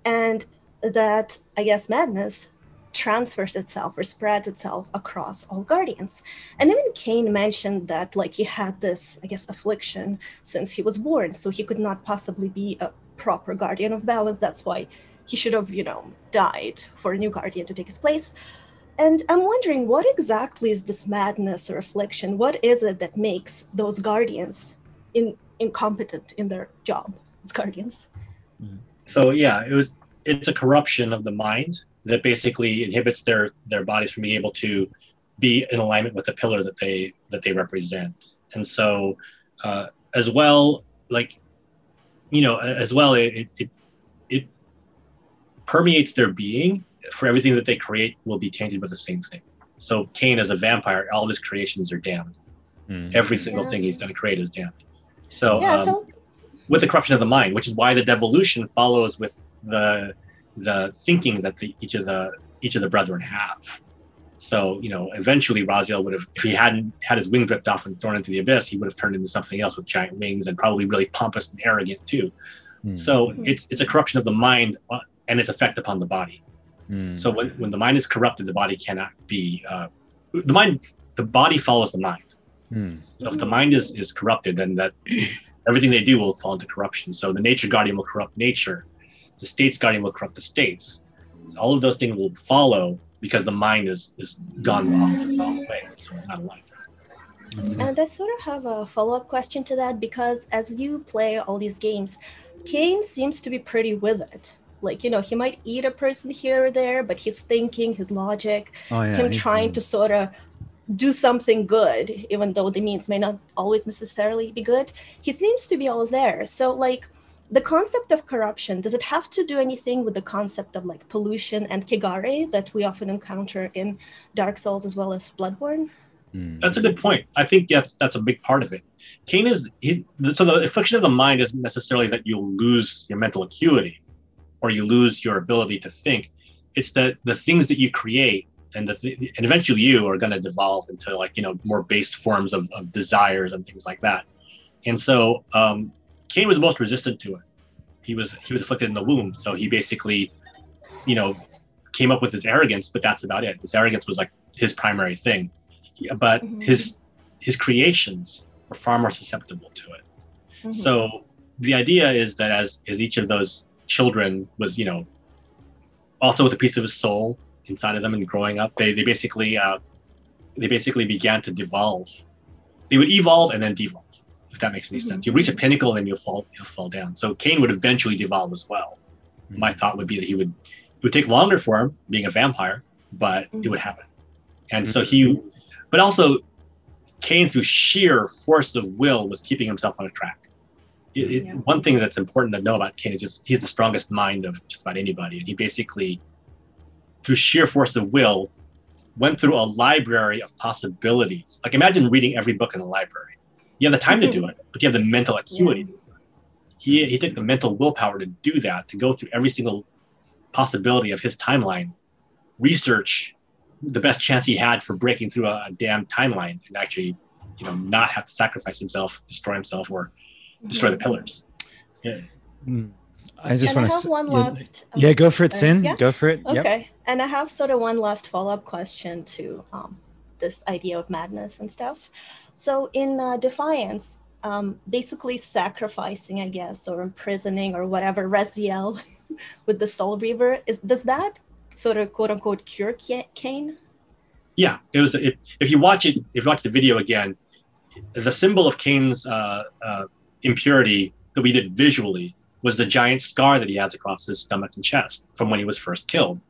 and that I guess madness transfers itself or spreads itself across all guardians. And even Kain mentioned that like he had this, I guess, affliction since he was born, so he could not possibly be a proper guardian of balance. That's why he should have, you know, died for a new guardian to take his place. And I'm wondering what exactly is this madness or affliction? What is it that makes those guardians in, incompetent in their job as guardians? So yeah, it was it's a corruption of the mind that basically inhibits their their bodies from being able to be in alignment with the pillar that they that they represent. And so uh, as well like you know as well it, it it permeates their being. For everything that they create will be tainted with the same thing. So Kain as a vampire all of his creations are damned. Mm. every single yeah. thing he's going to create is damned. So yeah, um, with the corruption of the mind which is why the devolution follows with the the thinking that the, each of the each of the brethren have. So, you know, eventually Raziel would have, if he hadn't had his wings ripped off and thrown into the abyss, he would have turned into something else with giant wings and probably really pompous and arrogant too. Mm. So it's it's a corruption of the mind uh, and its effect upon the body. Mm. So when, when the mind is corrupted, the body cannot be uh, the mind. The body follows the mind. Mm. So if the mind is is corrupted, then that everything they do will fall into corruption. So the nature guardian will corrupt nature, the state's guardian will corrupt the states. All of those things will follow because the mind is is gone off the wrong way. So not aligned. And I sort of have a follow up question to that because as you play all these games, Kain seems to be pretty with it. Like, you know, he might eat a person here or there, but his thinking, his logic, oh, yeah, him trying to sort of do something good, even though the means may not always necessarily be good, he seems to be always there. So, like, the concept of corruption does it have to do anything with the concept of like pollution and kegare that we often encounter in dark souls as well as bloodborne Mm. That's a good point. I think that's that's a big part of it. Kain is he, so the affliction of the mind isn't necessarily that you'll lose your mental acuity or you lose your ability to think. It's that the things that you create and the th- and eventually you are going to devolve into like you know more base forms of, of desires and things like that. And so um, Kain was most resistant to it. He was he was afflicted in the womb, so he basically, you know, came up with his arrogance, but that's about it. His arrogance was like his primary thing. He- but Mhm. his his creations were far more susceptible to it. Mhm. So the idea is that as as each of those children was, you know, also with a piece of his soul inside of them and growing up, they they basically uh, they basically began to devolve. They would evolve and then devolve, if that makes any Mhm. sense. You reach a pinnacle and then you'll fall you'll fall down. So Kain would eventually devolve as well. Mm-hmm. My thought would be that he would it would take longer for him being a vampire, but it would mm-hmm. happen. And so mm-hmm. he but also Kain through sheer force of will was keeping himself on a track. It, it- Yeah. One thing that's important to know about Kain is just he's the strongest mind of just about anybody. And he basically, through sheer force of will, went through a library of possibilities. Like imagine reading every book in a library. You have the time to do it, but you have the mental acuity. He, he took the mental willpower to do that, to go through every single possibility of his timeline, research the best chance he had for breaking through a, a damn timeline and actually, you know, not have to sacrifice himself, destroy himself, or destroy the pillars. Mm. I just and I want have to. one last. um, Yeah, go for it, uh, Sin. yeah? Go for it. Yep. Okay. And I have sort of one last follow up question to um, this idea of madness and stuff. So, in uh, Defiance, um, basically sacrificing, I guess, or imprisoning or whatever, Raziel with the Soul Reaver, is, does that sort of quote unquote cure Ca- Kain? Yeah, it was. It, if you watch it, if you watch the video again, the symbol of Kain's uh, uh, impurity that we did visually was the giant scar that he has across his stomach and chest from when he was first killed.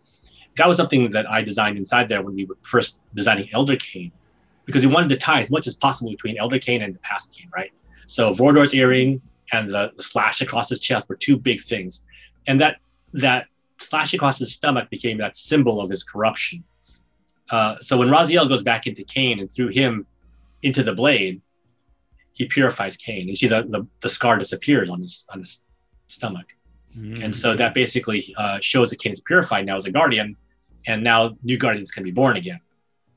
That was something that I designed inside there when we were first designing Elder Kain, because he wanted to tie as much as possible between Elder Kain and the past Kain, right? So Vorador's earring and the, the slash across his chest were two big things, and that that slash across his stomach became that symbol of his corruption. Uh, so when Raziel goes back into Kain and through him into the blade, he purifies Kain. You see the, the, the scar disappears on his on his stomach. Mm. And so that basically uh, shows that Kain is purified now as a guardian, and now new guardians can be born again.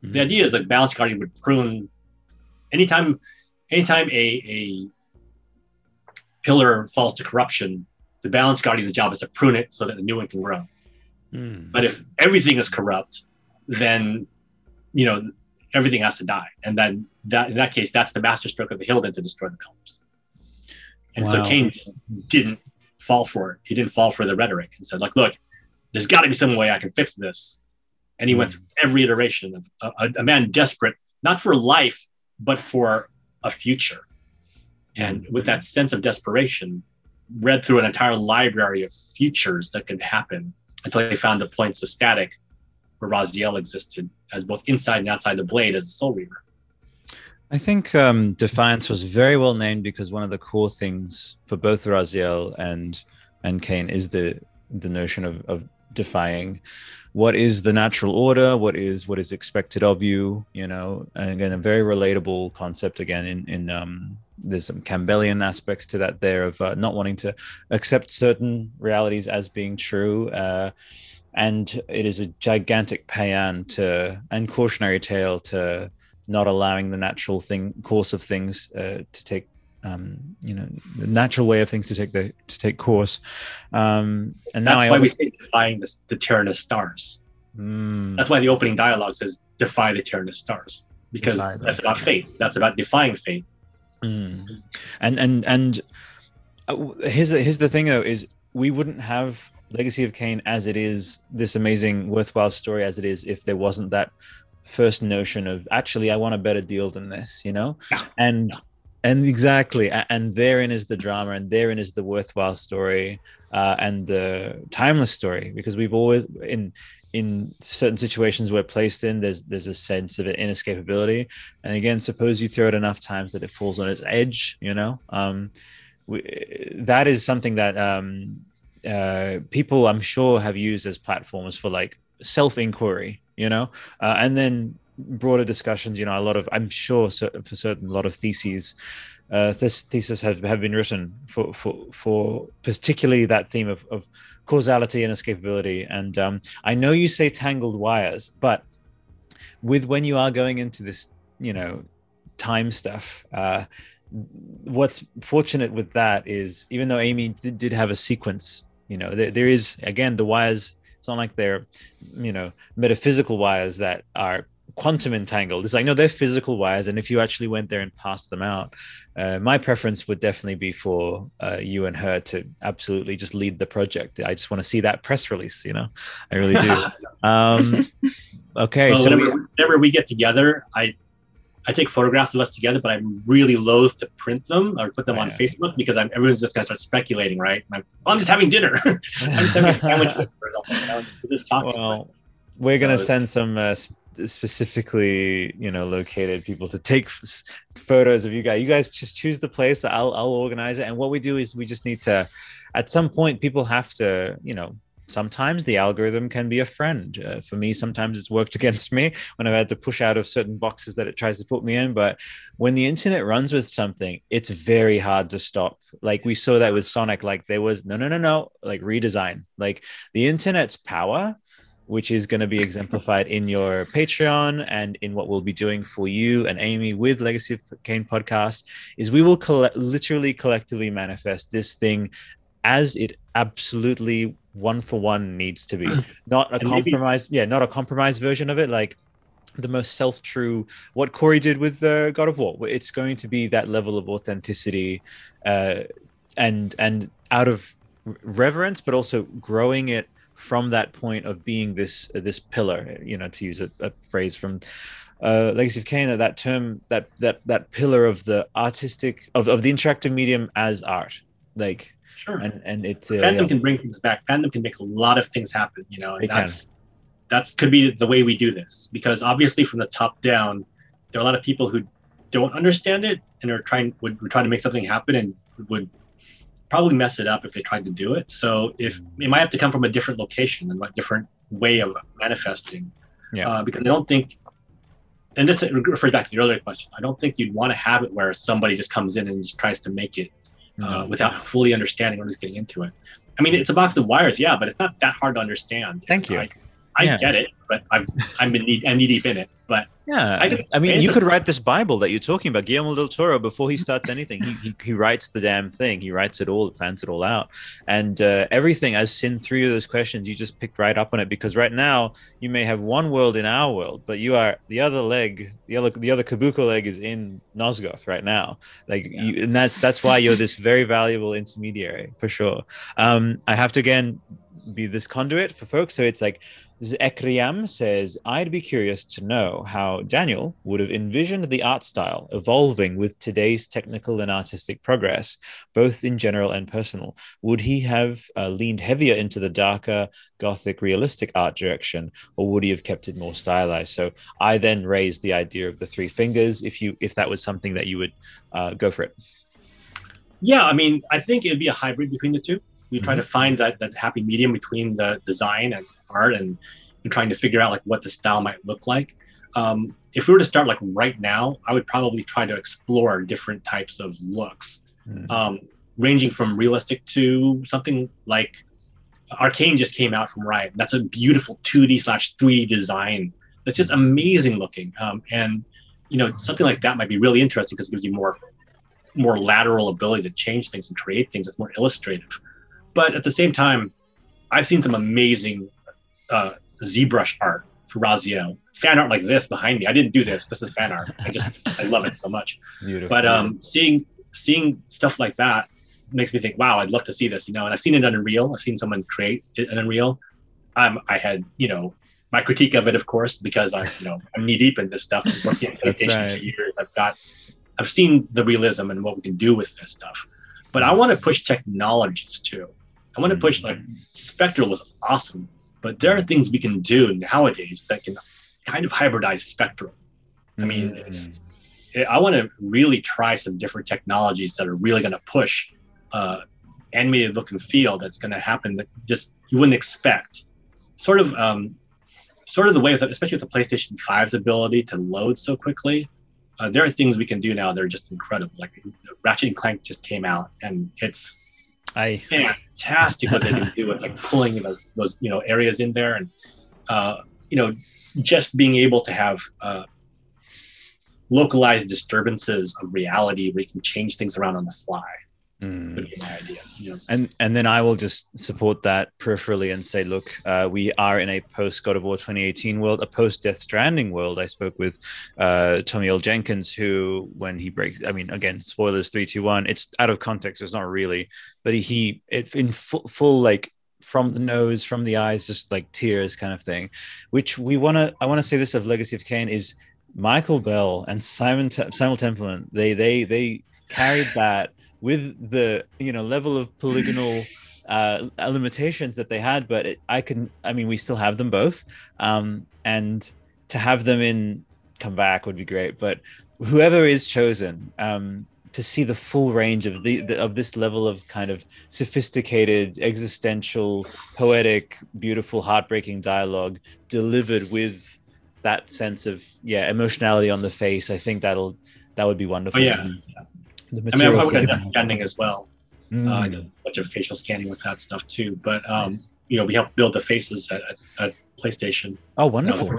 Mm. The idea is that balance guardian would prune anytime anytime a, a pillar falls to corruption, the balanced guardian's job is to prune it so that a new one can grow. Mm. But if everything is corrupt, then you know everything has to die, and then that in that case, that's the masterstroke of the Hylden to destroy the pillars. And so Wow. Kain didn't fall for it. He didn't fall for the rhetoric and said, "Like, look, there's got to be some way I can fix this." And he went hmm. through every iteration of a, a, a man desperate, not for life, but for a future. And with that hmm. sense of desperation, read through an entire library of futures that could happen until they found the points of static where Raziel existed as both inside and outside the blade as a soul reaver. I think um, Defiance was very well named because one of the core things for both Raziel and and Kain is the the notion of, of defying what is the natural order, what is what is expected of you, you know, and again a very relatable concept again in in um, there's some Campbellian aspects to that there of uh, not wanting to accept certain realities as being true. Uh, and it is a gigantic paean to and cautionary tale to not allowing the natural thing course of things uh, to take um, you know the natural way of things to take the to take course um, and now That's I why we say defying the, the Tyrannus stars. Mm, That's why the opening dialogue says defy the Tyrannus stars. Because Defy that's about fate. That's about defying fate. mm. and and and uh, here's the, here's the thing though is we wouldn't have legacy of Kain as it is this amazing worthwhile story as it is if there wasn't that first notion of actually I want a better deal than this you know Yeah. and and exactly and therein is the drama and therein is the worthwhile story uh, and the timeless story because we've always in in certain situations we're placed in there's there's a sense of inescapability. And again suppose you throw it enough times that it falls on its edge you know? Um we, that is something that um uh people i'm sure have used as platforms for like self inquiry you know? Uh, and then broader discussions you know a lot of i'm sure for certain a lot of theses uh, this thesis have, have been written for, for for particularly that theme of, of causality and escapability. And um, i know you say tangled wires but with when you are going into this you know time stuff uh, what's fortunate with that is even though amy did, did have a sequence you know there, there is again the wires it's not like they're you know metaphysical wires that are quantum entangled. It's like no, they're physical wires, and if you actually went there and passed them out, uh, my preference would definitely be for uh, you and her to absolutely just lead the project. I just want to see that press release. You know, I really do. um, okay, well, so whenever, we, whenever we get together, I I take photographs of us together, but I'm really loath to print them or put them on Facebook because I'm everyone's just gonna start speculating, right? I'm, well, I'm just having dinner. I'm just having a sandwich. For example. I'm just talking. Well, we're gonna send some uh, specifically you know located people to take f- photos of you guys. You guys just choose the place. I'll i'll organize it. And what we do is we just need to at some point people have to you know sometimes the algorithm can be a friend. Uh, for me sometimes it's worked against me when i've had to push out of certain boxes that it tries to put me in. But when the internet runs with something it's very hard to stop. Like we saw that with sonic. Like there was no no no no. Like redesign. Like the internet's power which is going to be exemplified in your Patreon and in what we'll be doing for you and Amy with Legacy of Kain podcast, is we will coll- literally collectively manifest this thing as it absolutely one for one needs to be. Not a compromised, yeah, not a compromised version of it. Like the most self-true what Cory did with uh, god of war it's going to be that level of authenticity uh, and and out of reverence but also growing it from that point of being this uh, this pillar you know to use a, a phrase from uh, legacy of Kain that that term that that that pillar of the artistic of, of the interactive medium as art like sure. and and it's uh, fandom yeah. can bring things back fandom can make a lot of things happen you know and that's can. that's could be the way we do this because obviously from the top down there are a lot of people who don't understand it and are trying would, would try to make something happen and would probably mess it up if they tried to do it. So if it might have to come from a different location and a different way of manifesting. Yeah. Uh, because I don't think, and this refers back to the earlier question. I don't think you'd want to have it where somebody just comes in and just tries to make it uh, mm-hmm. without fully understanding what is getting into it. I mean, it's a box of wires, yeah, but it's not that hard to understand. Thank you. I yeah. get it, but I've, I'm knee, I'm knee deep in it. But yeah, I, I mean, you could write this Bible that you're talking about. Guillermo del Toro, before he starts anything, he, he, he writes the damn thing. He writes it all, plans it all out, and uh, everything. As Sin three of those questions, you just picked right up on it because right now you may have one world in our world, but you are the other leg, the other the other Cabuco leg is in Nosgoth right now. Like, yeah. you, and that's that's why you're this very valuable intermediary for sure. Um, I have to again be this conduit for folks, so it's like Ekriam says, I'd be curious to know how Daniel would have envisioned the art style evolving with today's technical and artistic progress, both in general and personal. Would he have uh, leaned heavier into the darker, gothic, realistic art direction, or would he have kept it more stylized? So I then raised the idea of the three fingers. If you if that was something that you would uh, go for it. Yeah, I mean, I think it'd be a hybrid between the two. We try mm-hmm. to find that that happy medium between the design and art and, and trying to figure out like what the style might look like. Um, if we were to start like right now, I would probably try to explore different types of looks, mm. um, ranging from realistic to something like Arcane just came out from Riot. That's a beautiful 2D slash 3D design. That's just amazing looking. Um, and you know something like that might be really interesting because it gives you more more lateral ability to change things and create things that's more illustrative. But at the same time, I've seen some amazing uh, ZBrush art for Raziel. Fan art like this behind me. I didn't do this. This is fan art. I just I love it so much. Beautiful. But um, seeing seeing stuff like that makes me think, wow, I'd love to see this. You know, and I've seen it in Unreal. I've seen someone create it in Unreal. Um, I had you know my critique of it, of course, because I'm you know I'm knee deep in this stuff. I've working PlayStation right. for years. I've got I've seen the realism and what we can do with this stuff. But I want to push technologies too. I want to push like Spectral was awesome but there are things we can do nowadays that can kind of hybridize spectrum. I mean, it's, it, I want to really try some different technologies that are really going to push uh, animated look and feel that's going to happen that just you wouldn't expect. Sort of, um, sort of the way that, especially with the PlayStation 5's ability to load so quickly, uh, there are things we can do now that are just incredible. Like Ratchet and Clank just came out, and it's I fantastic what they can do with like pulling those, those you know areas in there, and uh, you know just being able to have uh, localized disturbances of reality where you can change things around on the fly Mm. would be my idea. Know? And and then I will just support that peripherally and say, look, uh, we are in a post God of War 2018 world, a post Death Stranding world. I spoke with uh, Tommie Earl Jenkins, who when he breaks, I mean, again, spoilers three, two, one. It's out of context. It's not really, but he, it in full, full like from the nose, from the eyes, just like tears kind of thing, which we want to. I want to say this of Legacy of Kain is Michael Bell and Simon Simon Templeman. They they they carried that with the you know level of polygonal uh, limitations that they had, but it, I can. I mean, we still have them both, um, and to have them in come back would be great. But whoever is chosen, um, to see the full range of the, the, of this level of kind of sophisticated, existential, poetic, beautiful, heartbreaking dialogue delivered with that sense of yeah emotionality on the face. I think that'll that would be wonderful. Oh, yeah. The I mean, I have that- Death as well. Mm. Uh, I did a bunch of facial scanning with that stuff too. But um, you know, we helped build the faces at, at, at PlayStation. oh, wonderful.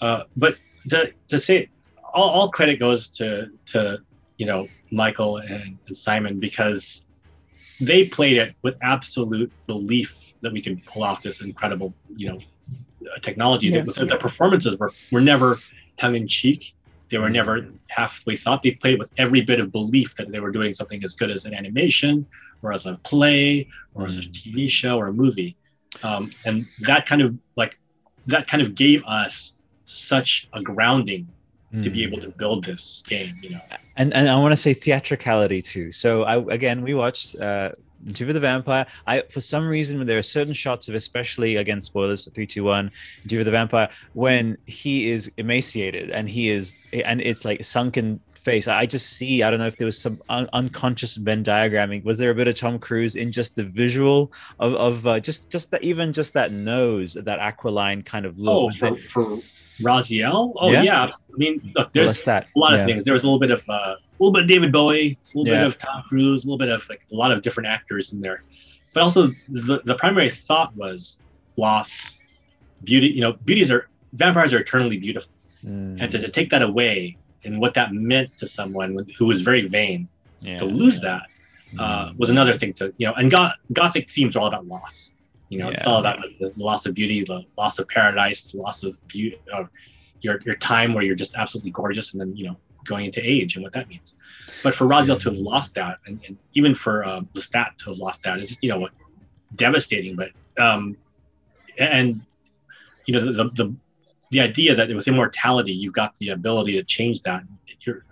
Uh, but to, to say all, all credit goes to to you know Michael and, and Simon because they played it with absolute belief that we can pull off this incredible you know technology. Yes. The, the performances were were never tongue in cheek. They were never halfway thought. They played with every bit of belief that they were doing something as good as an animation, or as a play, or as a Mm. TV show or a movie. Um, and that kind of like that kind of gave us such a grounding to be Mm. able to build this game. You know, and and I want to say theatricality too. So I again we watched uh Interview with the Vampire. I for some reason there are certain shots of especially again spoilers three two one Interview with the Vampire when he is emaciated and he is and it's like sunken face. I just see I don't know if there was some un- unconscious Venn diagramming. Was there a bit of Tom Cruise in just the visual of of uh, just just that even just that nose that aquiline kind of look. oh, for for Raziel, oh Yeah. yeah. I mean, look, there's that. a lot of Yeah. things. There was a little bit of uh, a little bit of David Bowie, a little Yeah. bit of Tom Cruise, a little bit of like a lot of different actors in there. But also the, the primary thought was loss, beauty. You know, beauties are vampires are eternally beautiful, Mm, and to, to take that away and what that meant to someone who was very vain yeah. to lose that uh, was another thing to you know. And go- gothic themes are all about loss. You know, it's all about the loss of beauty, the loss of paradise, the loss of beauty, of your your time where you're just absolutely gorgeous, and then you know going into age and what that means. But for Raziel to have lost that, and, and even for uh, Lestat to have lost that, is you know devastating. But um, and you know the, the the idea that with immortality you've got the ability to change that. You're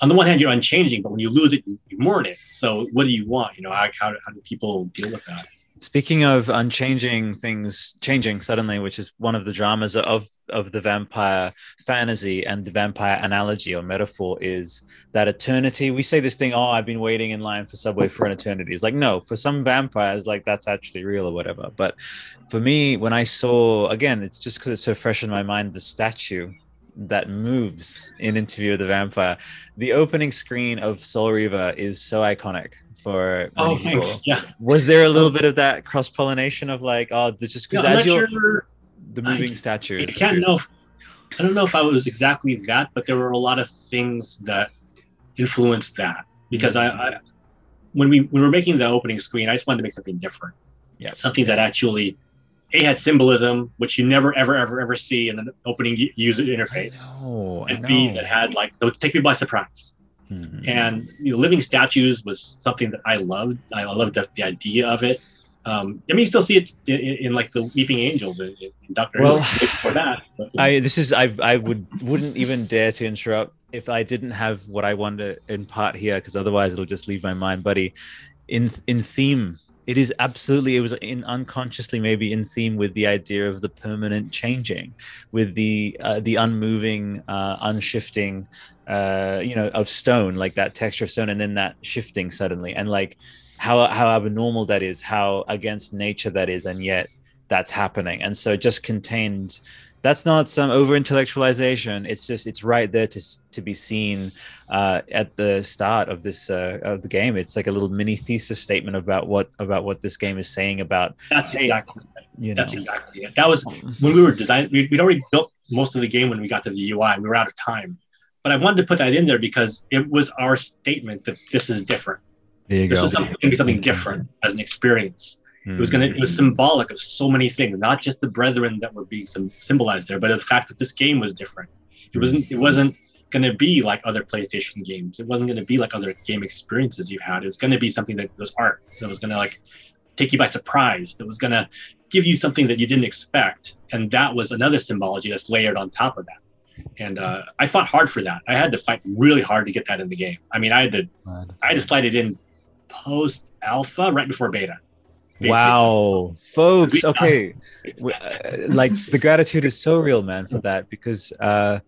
on the one hand you're unchanging, but when you lose it, you, you mourn it. So what do you want? You know, how, how do people deal with that? Speaking of unchanging things changing suddenly, which is one of the dramas of of the vampire fantasy and the vampire analogy or metaphor is that eternity. We say this thing, oh, I've been waiting in line for Subway for an eternity. It's like, no, for some vampires, like that's actually real or whatever. But for me, when I saw again, it's just because it's so fresh in my mind, the statue that moves in Interview with the Vampire. The opening screen of Soul Reaver is so iconic for Oh, people. thanks. Yeah, Was there a little bit of that cross pollination of like, oh, just because I'm as you're sure. the moving statue? I can't know. If, I don't know if I was exactly that, but there were a lot of things that influenced that because hmm. I, I when we when we were making the opening screen, I just wanted to make something different. Yeah. something that actually a had symbolism, which you never ever ever ever see in an opening user interface, Oh, and B that had like would take me by surprise. Mm-hmm. And you know, living statues was something that I loved. I loved the, the idea of it. Um, I mean, you still see it in, in, in like the Weeping Angels in, in Doctor Well, Who before that. But, I this is I I would wouldn't even dare to interrupt if I didn't have what I want to impart here because otherwise it'll just leave my mind, buddy. In in theme, it is absolutely it was in unconsciously maybe in theme with the idea of the permanent changing, with the uh, the unmoving, uh, unshifting, uh, you know, of stone like that texture of stone, and then that shifting suddenly, and like how how abnormal that is, how against nature that is, and yet that's happening and so just contained that's not some over intellectualization it's just it's right there to to be seen uh, at the start of this uh, of the game it's like a little mini thesis statement about what about what this game is saying about That's exactly. you know That's exactly it. That was when we were designing. We'd already built most of the game when we got to the UI. We were out of time, but I wanted to put that in there because it was our statement that this is different. there you This go was something going to be something different as an experience. It was gonna. It was Mm-hmm. symbolic of so many things, not just the brethren that were being sym- symbolized there, but the fact that this game was different. It wasn't. It wasn't going to be like other PlayStation games. It wasn't going to be like other game experiences you've had. It was going to be something that was art. That was going to like take you by surprise. That was going to give you something that you didn't expect. And that was another symbology that's layered on top of that. And uh, I fought hard for that. I had to fight really hard to get that in the game. I mean, I had to. I had to slide it in post alpha, right before beta. basically. Wow, folks. We- Okay, W- uh, like the gratitude is so real, man, for that because uh,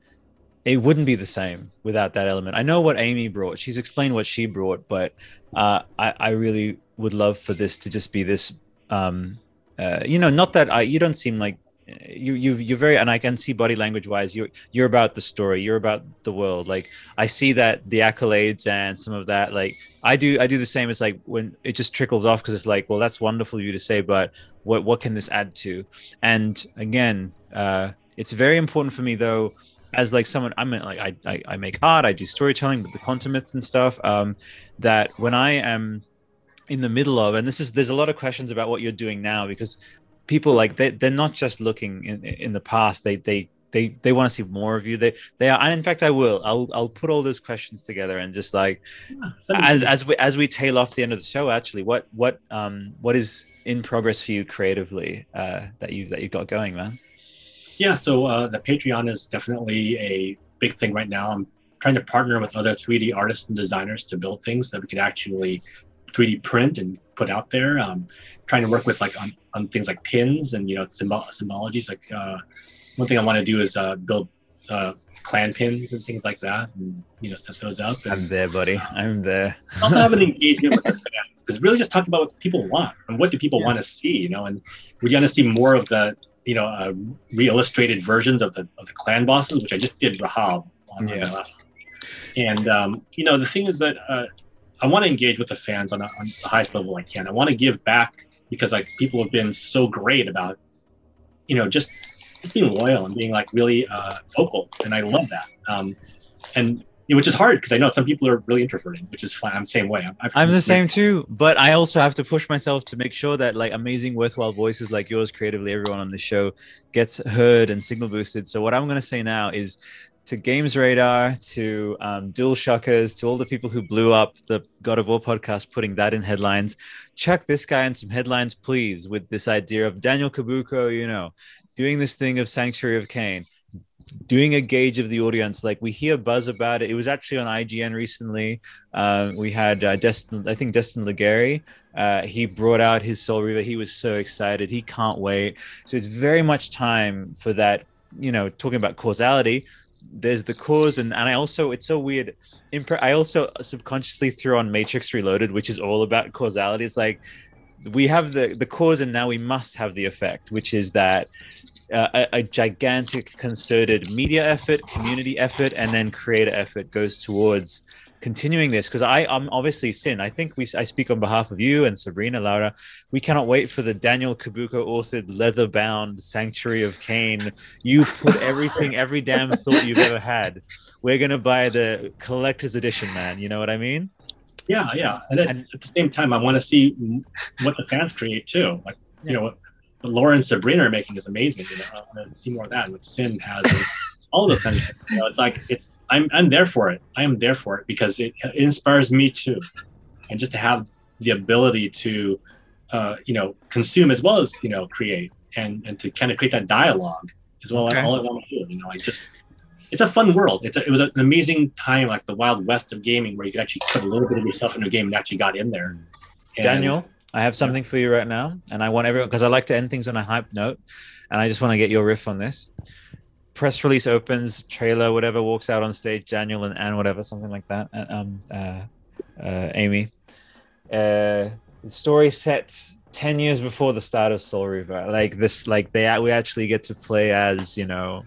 it wouldn't be the same without that element. I know what Amy brought. She's explained what she brought, but uh, I, I really would love for this to just be this. Um, uh, you know, not that I. You don't seem like you. You. You're very, and I can see body language wise. You. You're about the story. You're about the world. Like I see that the accolades and some of that. Like I do. I do the same. It's like when it just trickles off because it's like, well, that's wonderful you to say, but what what can this add to? And again, uh, it's very important for me though as like someone i'm in, like I, I i make art i do storytelling with the contimates and stuff um that when i am in the middle of and this is there's a lot of questions about what you're doing now because people like they, they're not just looking in, in the past. They they they they want to see more of you. They they are and in fact i will. I'll i'll put all those questions together and just like Yeah, as, as we as we tail off the end of the show actually what what um what is in progress for you creatively uh that you that you've got going man? Yeah, so uh, the Patreon is definitely a big thing right now. I'm trying to partner with other 3D artists and designers to build things that we could actually 3D print and put out there. Um, trying to work with like on, on things like pins and you know symbol symbologies. Like uh, one thing I want to do is uh, build uh, clan pins and things like that, and you know set those up. And i'm there buddy i'm there also have an engagement with the fans because really just talk about what people want and what do people Yeah. want to see you know and we want to see more of the you know uh, re-illustrated versions of the of the clan bosses which i just did rahab on Yeah. left and um, you know the thing is that uh, i want to engage with the fans on, a, on the highest level i can i want to give back because like people have been so great about you know just just being loyal and being like really uh, vocal and i love that um, and which is hard because I know some people are really introverted, which is fine. I'm the same way. I'm, I'm the same too, but I also have to push myself to make sure that like amazing, worthwhile voices like yours, creatively, everyone on the show gets heard and signal boosted. So what I'm going to say now is to Games Radar, to um, Dual Shockers, to all the people who blew up the God of War podcast, putting that in headlines. Chuck this guy in some headlines, please, with this idea of Daniel Cabuco, you know, doing this thing of Sanctuary of Kain doing a gauge of the audience. Like we hear buzz about it. It was actually on ign recently. Uh, we had uh, destin i think destin Legarie uh, he brought out his soul reaver. He was so excited. He can't wait. So it's very much time for that you know talking about causality there's the cause and, and i also it's so weird. Impre- i also subconsciously threw on matrix reloaded which is all about causality. It's like we have the the cause and now we must have the effect which is that uh, a, a gigantic concerted media effort, community effort, and then creator effort goes towards continuing this. Because I, I'm obviously Sin. I think we, I speak on behalf of you and Sabrina, Laura. We cannot wait for the Daniel Cabuco authored, leather-bound Sanctuary of Kain. You put everything, every damn thought you've ever had. We're gonna buy the collector's edition, man. You know what I mean? Yeah, yeah. And at, And- at the same time, I want to see what the fans create too. Like, you know, what, what Laura and Sabrina are making is amazing. You know, I want to see more of that. What Sin has, all those things. You know, it's like it's. I'm I'm there for it. I am there for it because it, it inspires me too, and just to have the ability to, uh, you know, consume as well as you know create, and and to kind of create that dialogue as well. Okay. All I want to do. You know, I just it's a fun world. It's a, it was an amazing time, like the wild west of gaming, where you could actually put a little bit of yourself into a game and actually got in there. And- Daniel, I have something for you right now, and I want everyone because I like to end things on a hype note, and I just want to get your riff on this. Press release opens, trailer, whatever, walks out on stage, Daniel and Anne, whatever, something like that. Um, uh, uh, Amy, uh, the story set 10 years before the start of Soul Reaver. Like this, like they we actually get to play as, you know,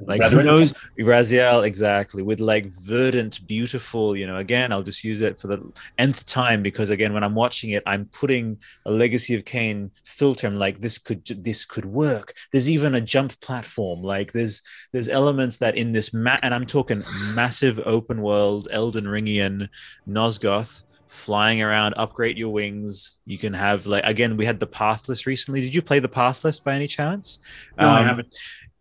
like who knows Raziel exactly with like verdant, beautiful, you know, again, I'll just use it for the nth time because again, when I'm watching it, I'm putting a Legacy of Kain filter. I'm like, this could this could work. There's even a jump platform. Like there's there's elements that in this ma- and I'm talking massive open world, Elden Ringian Nosgoth flying around upgrade your wings you can have like again we had the pathless recently did you play the pathless by any chance No, I Um, haven't.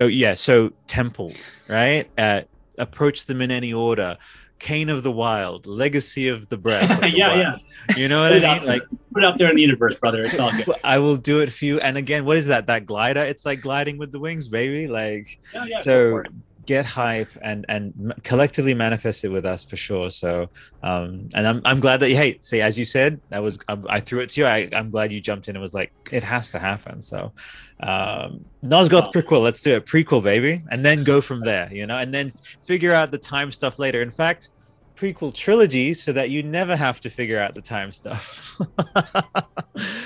Oh yeah so temples right uh, approach them in any order Kain of the wild legacy of the breath of the Yeah, wild. you know what i mean like Put it out there in the universe, brother. It's all good. i will do it for you and again what is that that glider it's like gliding with the wings baby like Yeah, yeah. so. Get hype and and collectively manifest it with us for sure. So um and i'm, I'm glad that you hey see as you said that was I, I threw it to you. I, i'm glad you jumped in and was like it has to happen. So um nosgoth prequel let's do it prequel baby and then go from there you know and then figure out the time stuff later. In fact prequel trilogy so that you never have to figure out the time stuff.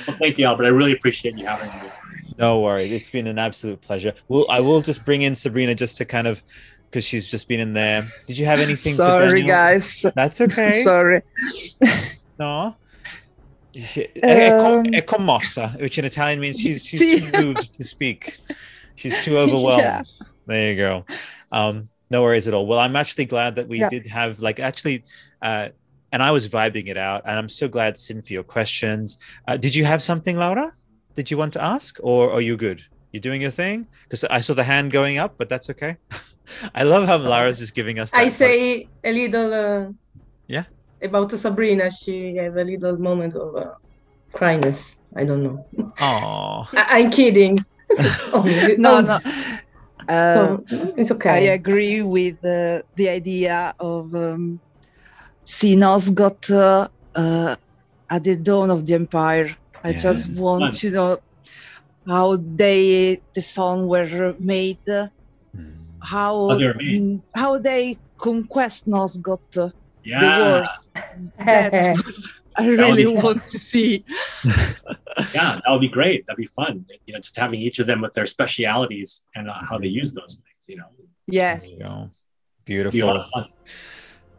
Well, thank you, Albert. I really appreciate you having me. No worries. It's been an absolute pleasure. Well, I will just bring in Sabrina just to kind of because she's just been in there. Did you have anything? Sorry, guys. That's okay. Sorry. no. È, Um, è commossa, which in Italian means she's she's too moved to speak. She's too overwhelmed. Yeah. There you go. Um, no worries at all. Well, I'm actually glad that we Yeah. did have like actually, uh, and I was vibing it out, and I'm so glad, Sin, for your questions. Uh, did you have something, Laura? Did you want to ask, or are you good? You're doing your thing? Because I saw the hand going up, but that's okay. I love how Lara's just giving us. That I say a little. Uh, Yeah. About Sabrina, she have a little moment of uh, cryness. I don't know. Oh, I- I'm kidding. Only- No, no. Uh, so it's okay. I agree with uh, the idea of um, Sinos got uh, uh, at the dawn of the empire. I Yeah. just want Fun. to know how they the song were made, uh, how How they made. mm, how they conquest Nosgoth, uh, the words. That was, I really want to see. yeah, that would be great. That'd be fun. You know, just having each of them with their specialities and uh, how they use those things. You know, Yes, there you go. It'd be a lot Beautiful, of fun.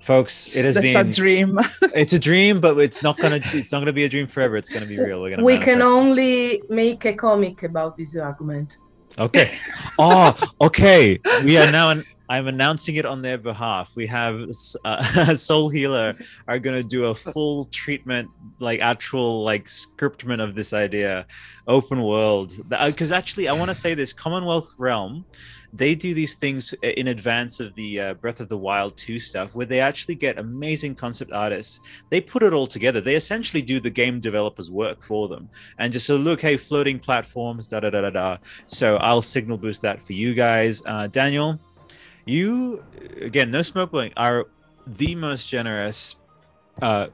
Folks. It has that's been. a dream. it's a dream, but it's not gonna. It's not gonna be a dream forever. It's gonna be real. We're gonna. we can manifest it. only make a comic about this argument. Okay. Oh, okay. We are now. An, I'm announcing it on their behalf. We have uh, Soul Healer are going to do a full treatment, like actual like scriptment of this idea, open world. Because actually, I want to say this: Commonwealth Realm, they do these things in advance of the uh, Breath of the Wild 2 stuff, where they actually get amazing concept artists. They put it all together. They essentially do the game developers' work for them, and just so look, hey, floating platforms, da da da da da. So I'll signal boost that for you guys. Uh, Daniel, you again, no smoke blowing, are the most generous uh,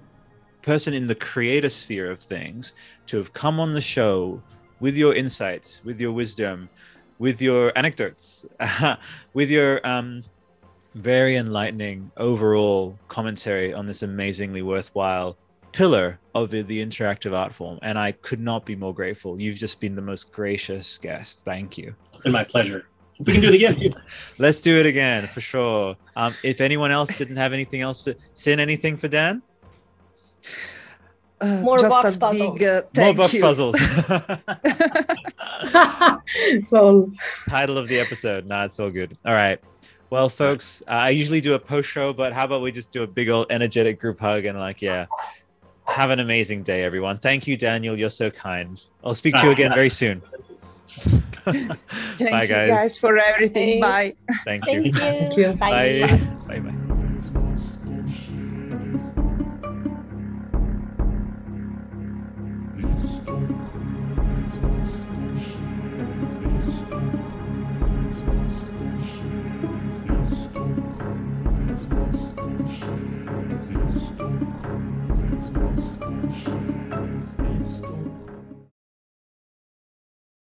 person in the creator sphere of things to have come on the show with your insights, with your wisdom, with your anecdotes, with your um, very enlightening overall commentary on this amazingly worthwhile pillar of the, the interactive art form. And I could not be more grateful. You've just been the most gracious guest. Thank you. It's been my pleasure. We can do it again. Let's do it again for sure. Um, if anyone else didn't have anything else to sin anything for Dan, Uh, More box puzzles. Big, uh, more thank box you. puzzles. well, Title of the episode. Nah, it's all good. All right. Well, folks, uh, I usually do a post show, but how about we just do a big old energetic group hug and like, yeah, have an amazing day, everyone. Thank you, Daniel. You're so kind. I'll speak to you again very soon. Thank Bye, you guys. guys for everything. Hey. Bye. Thank you. Thank you. Thank you. Bye. Bye. Bye. Bye.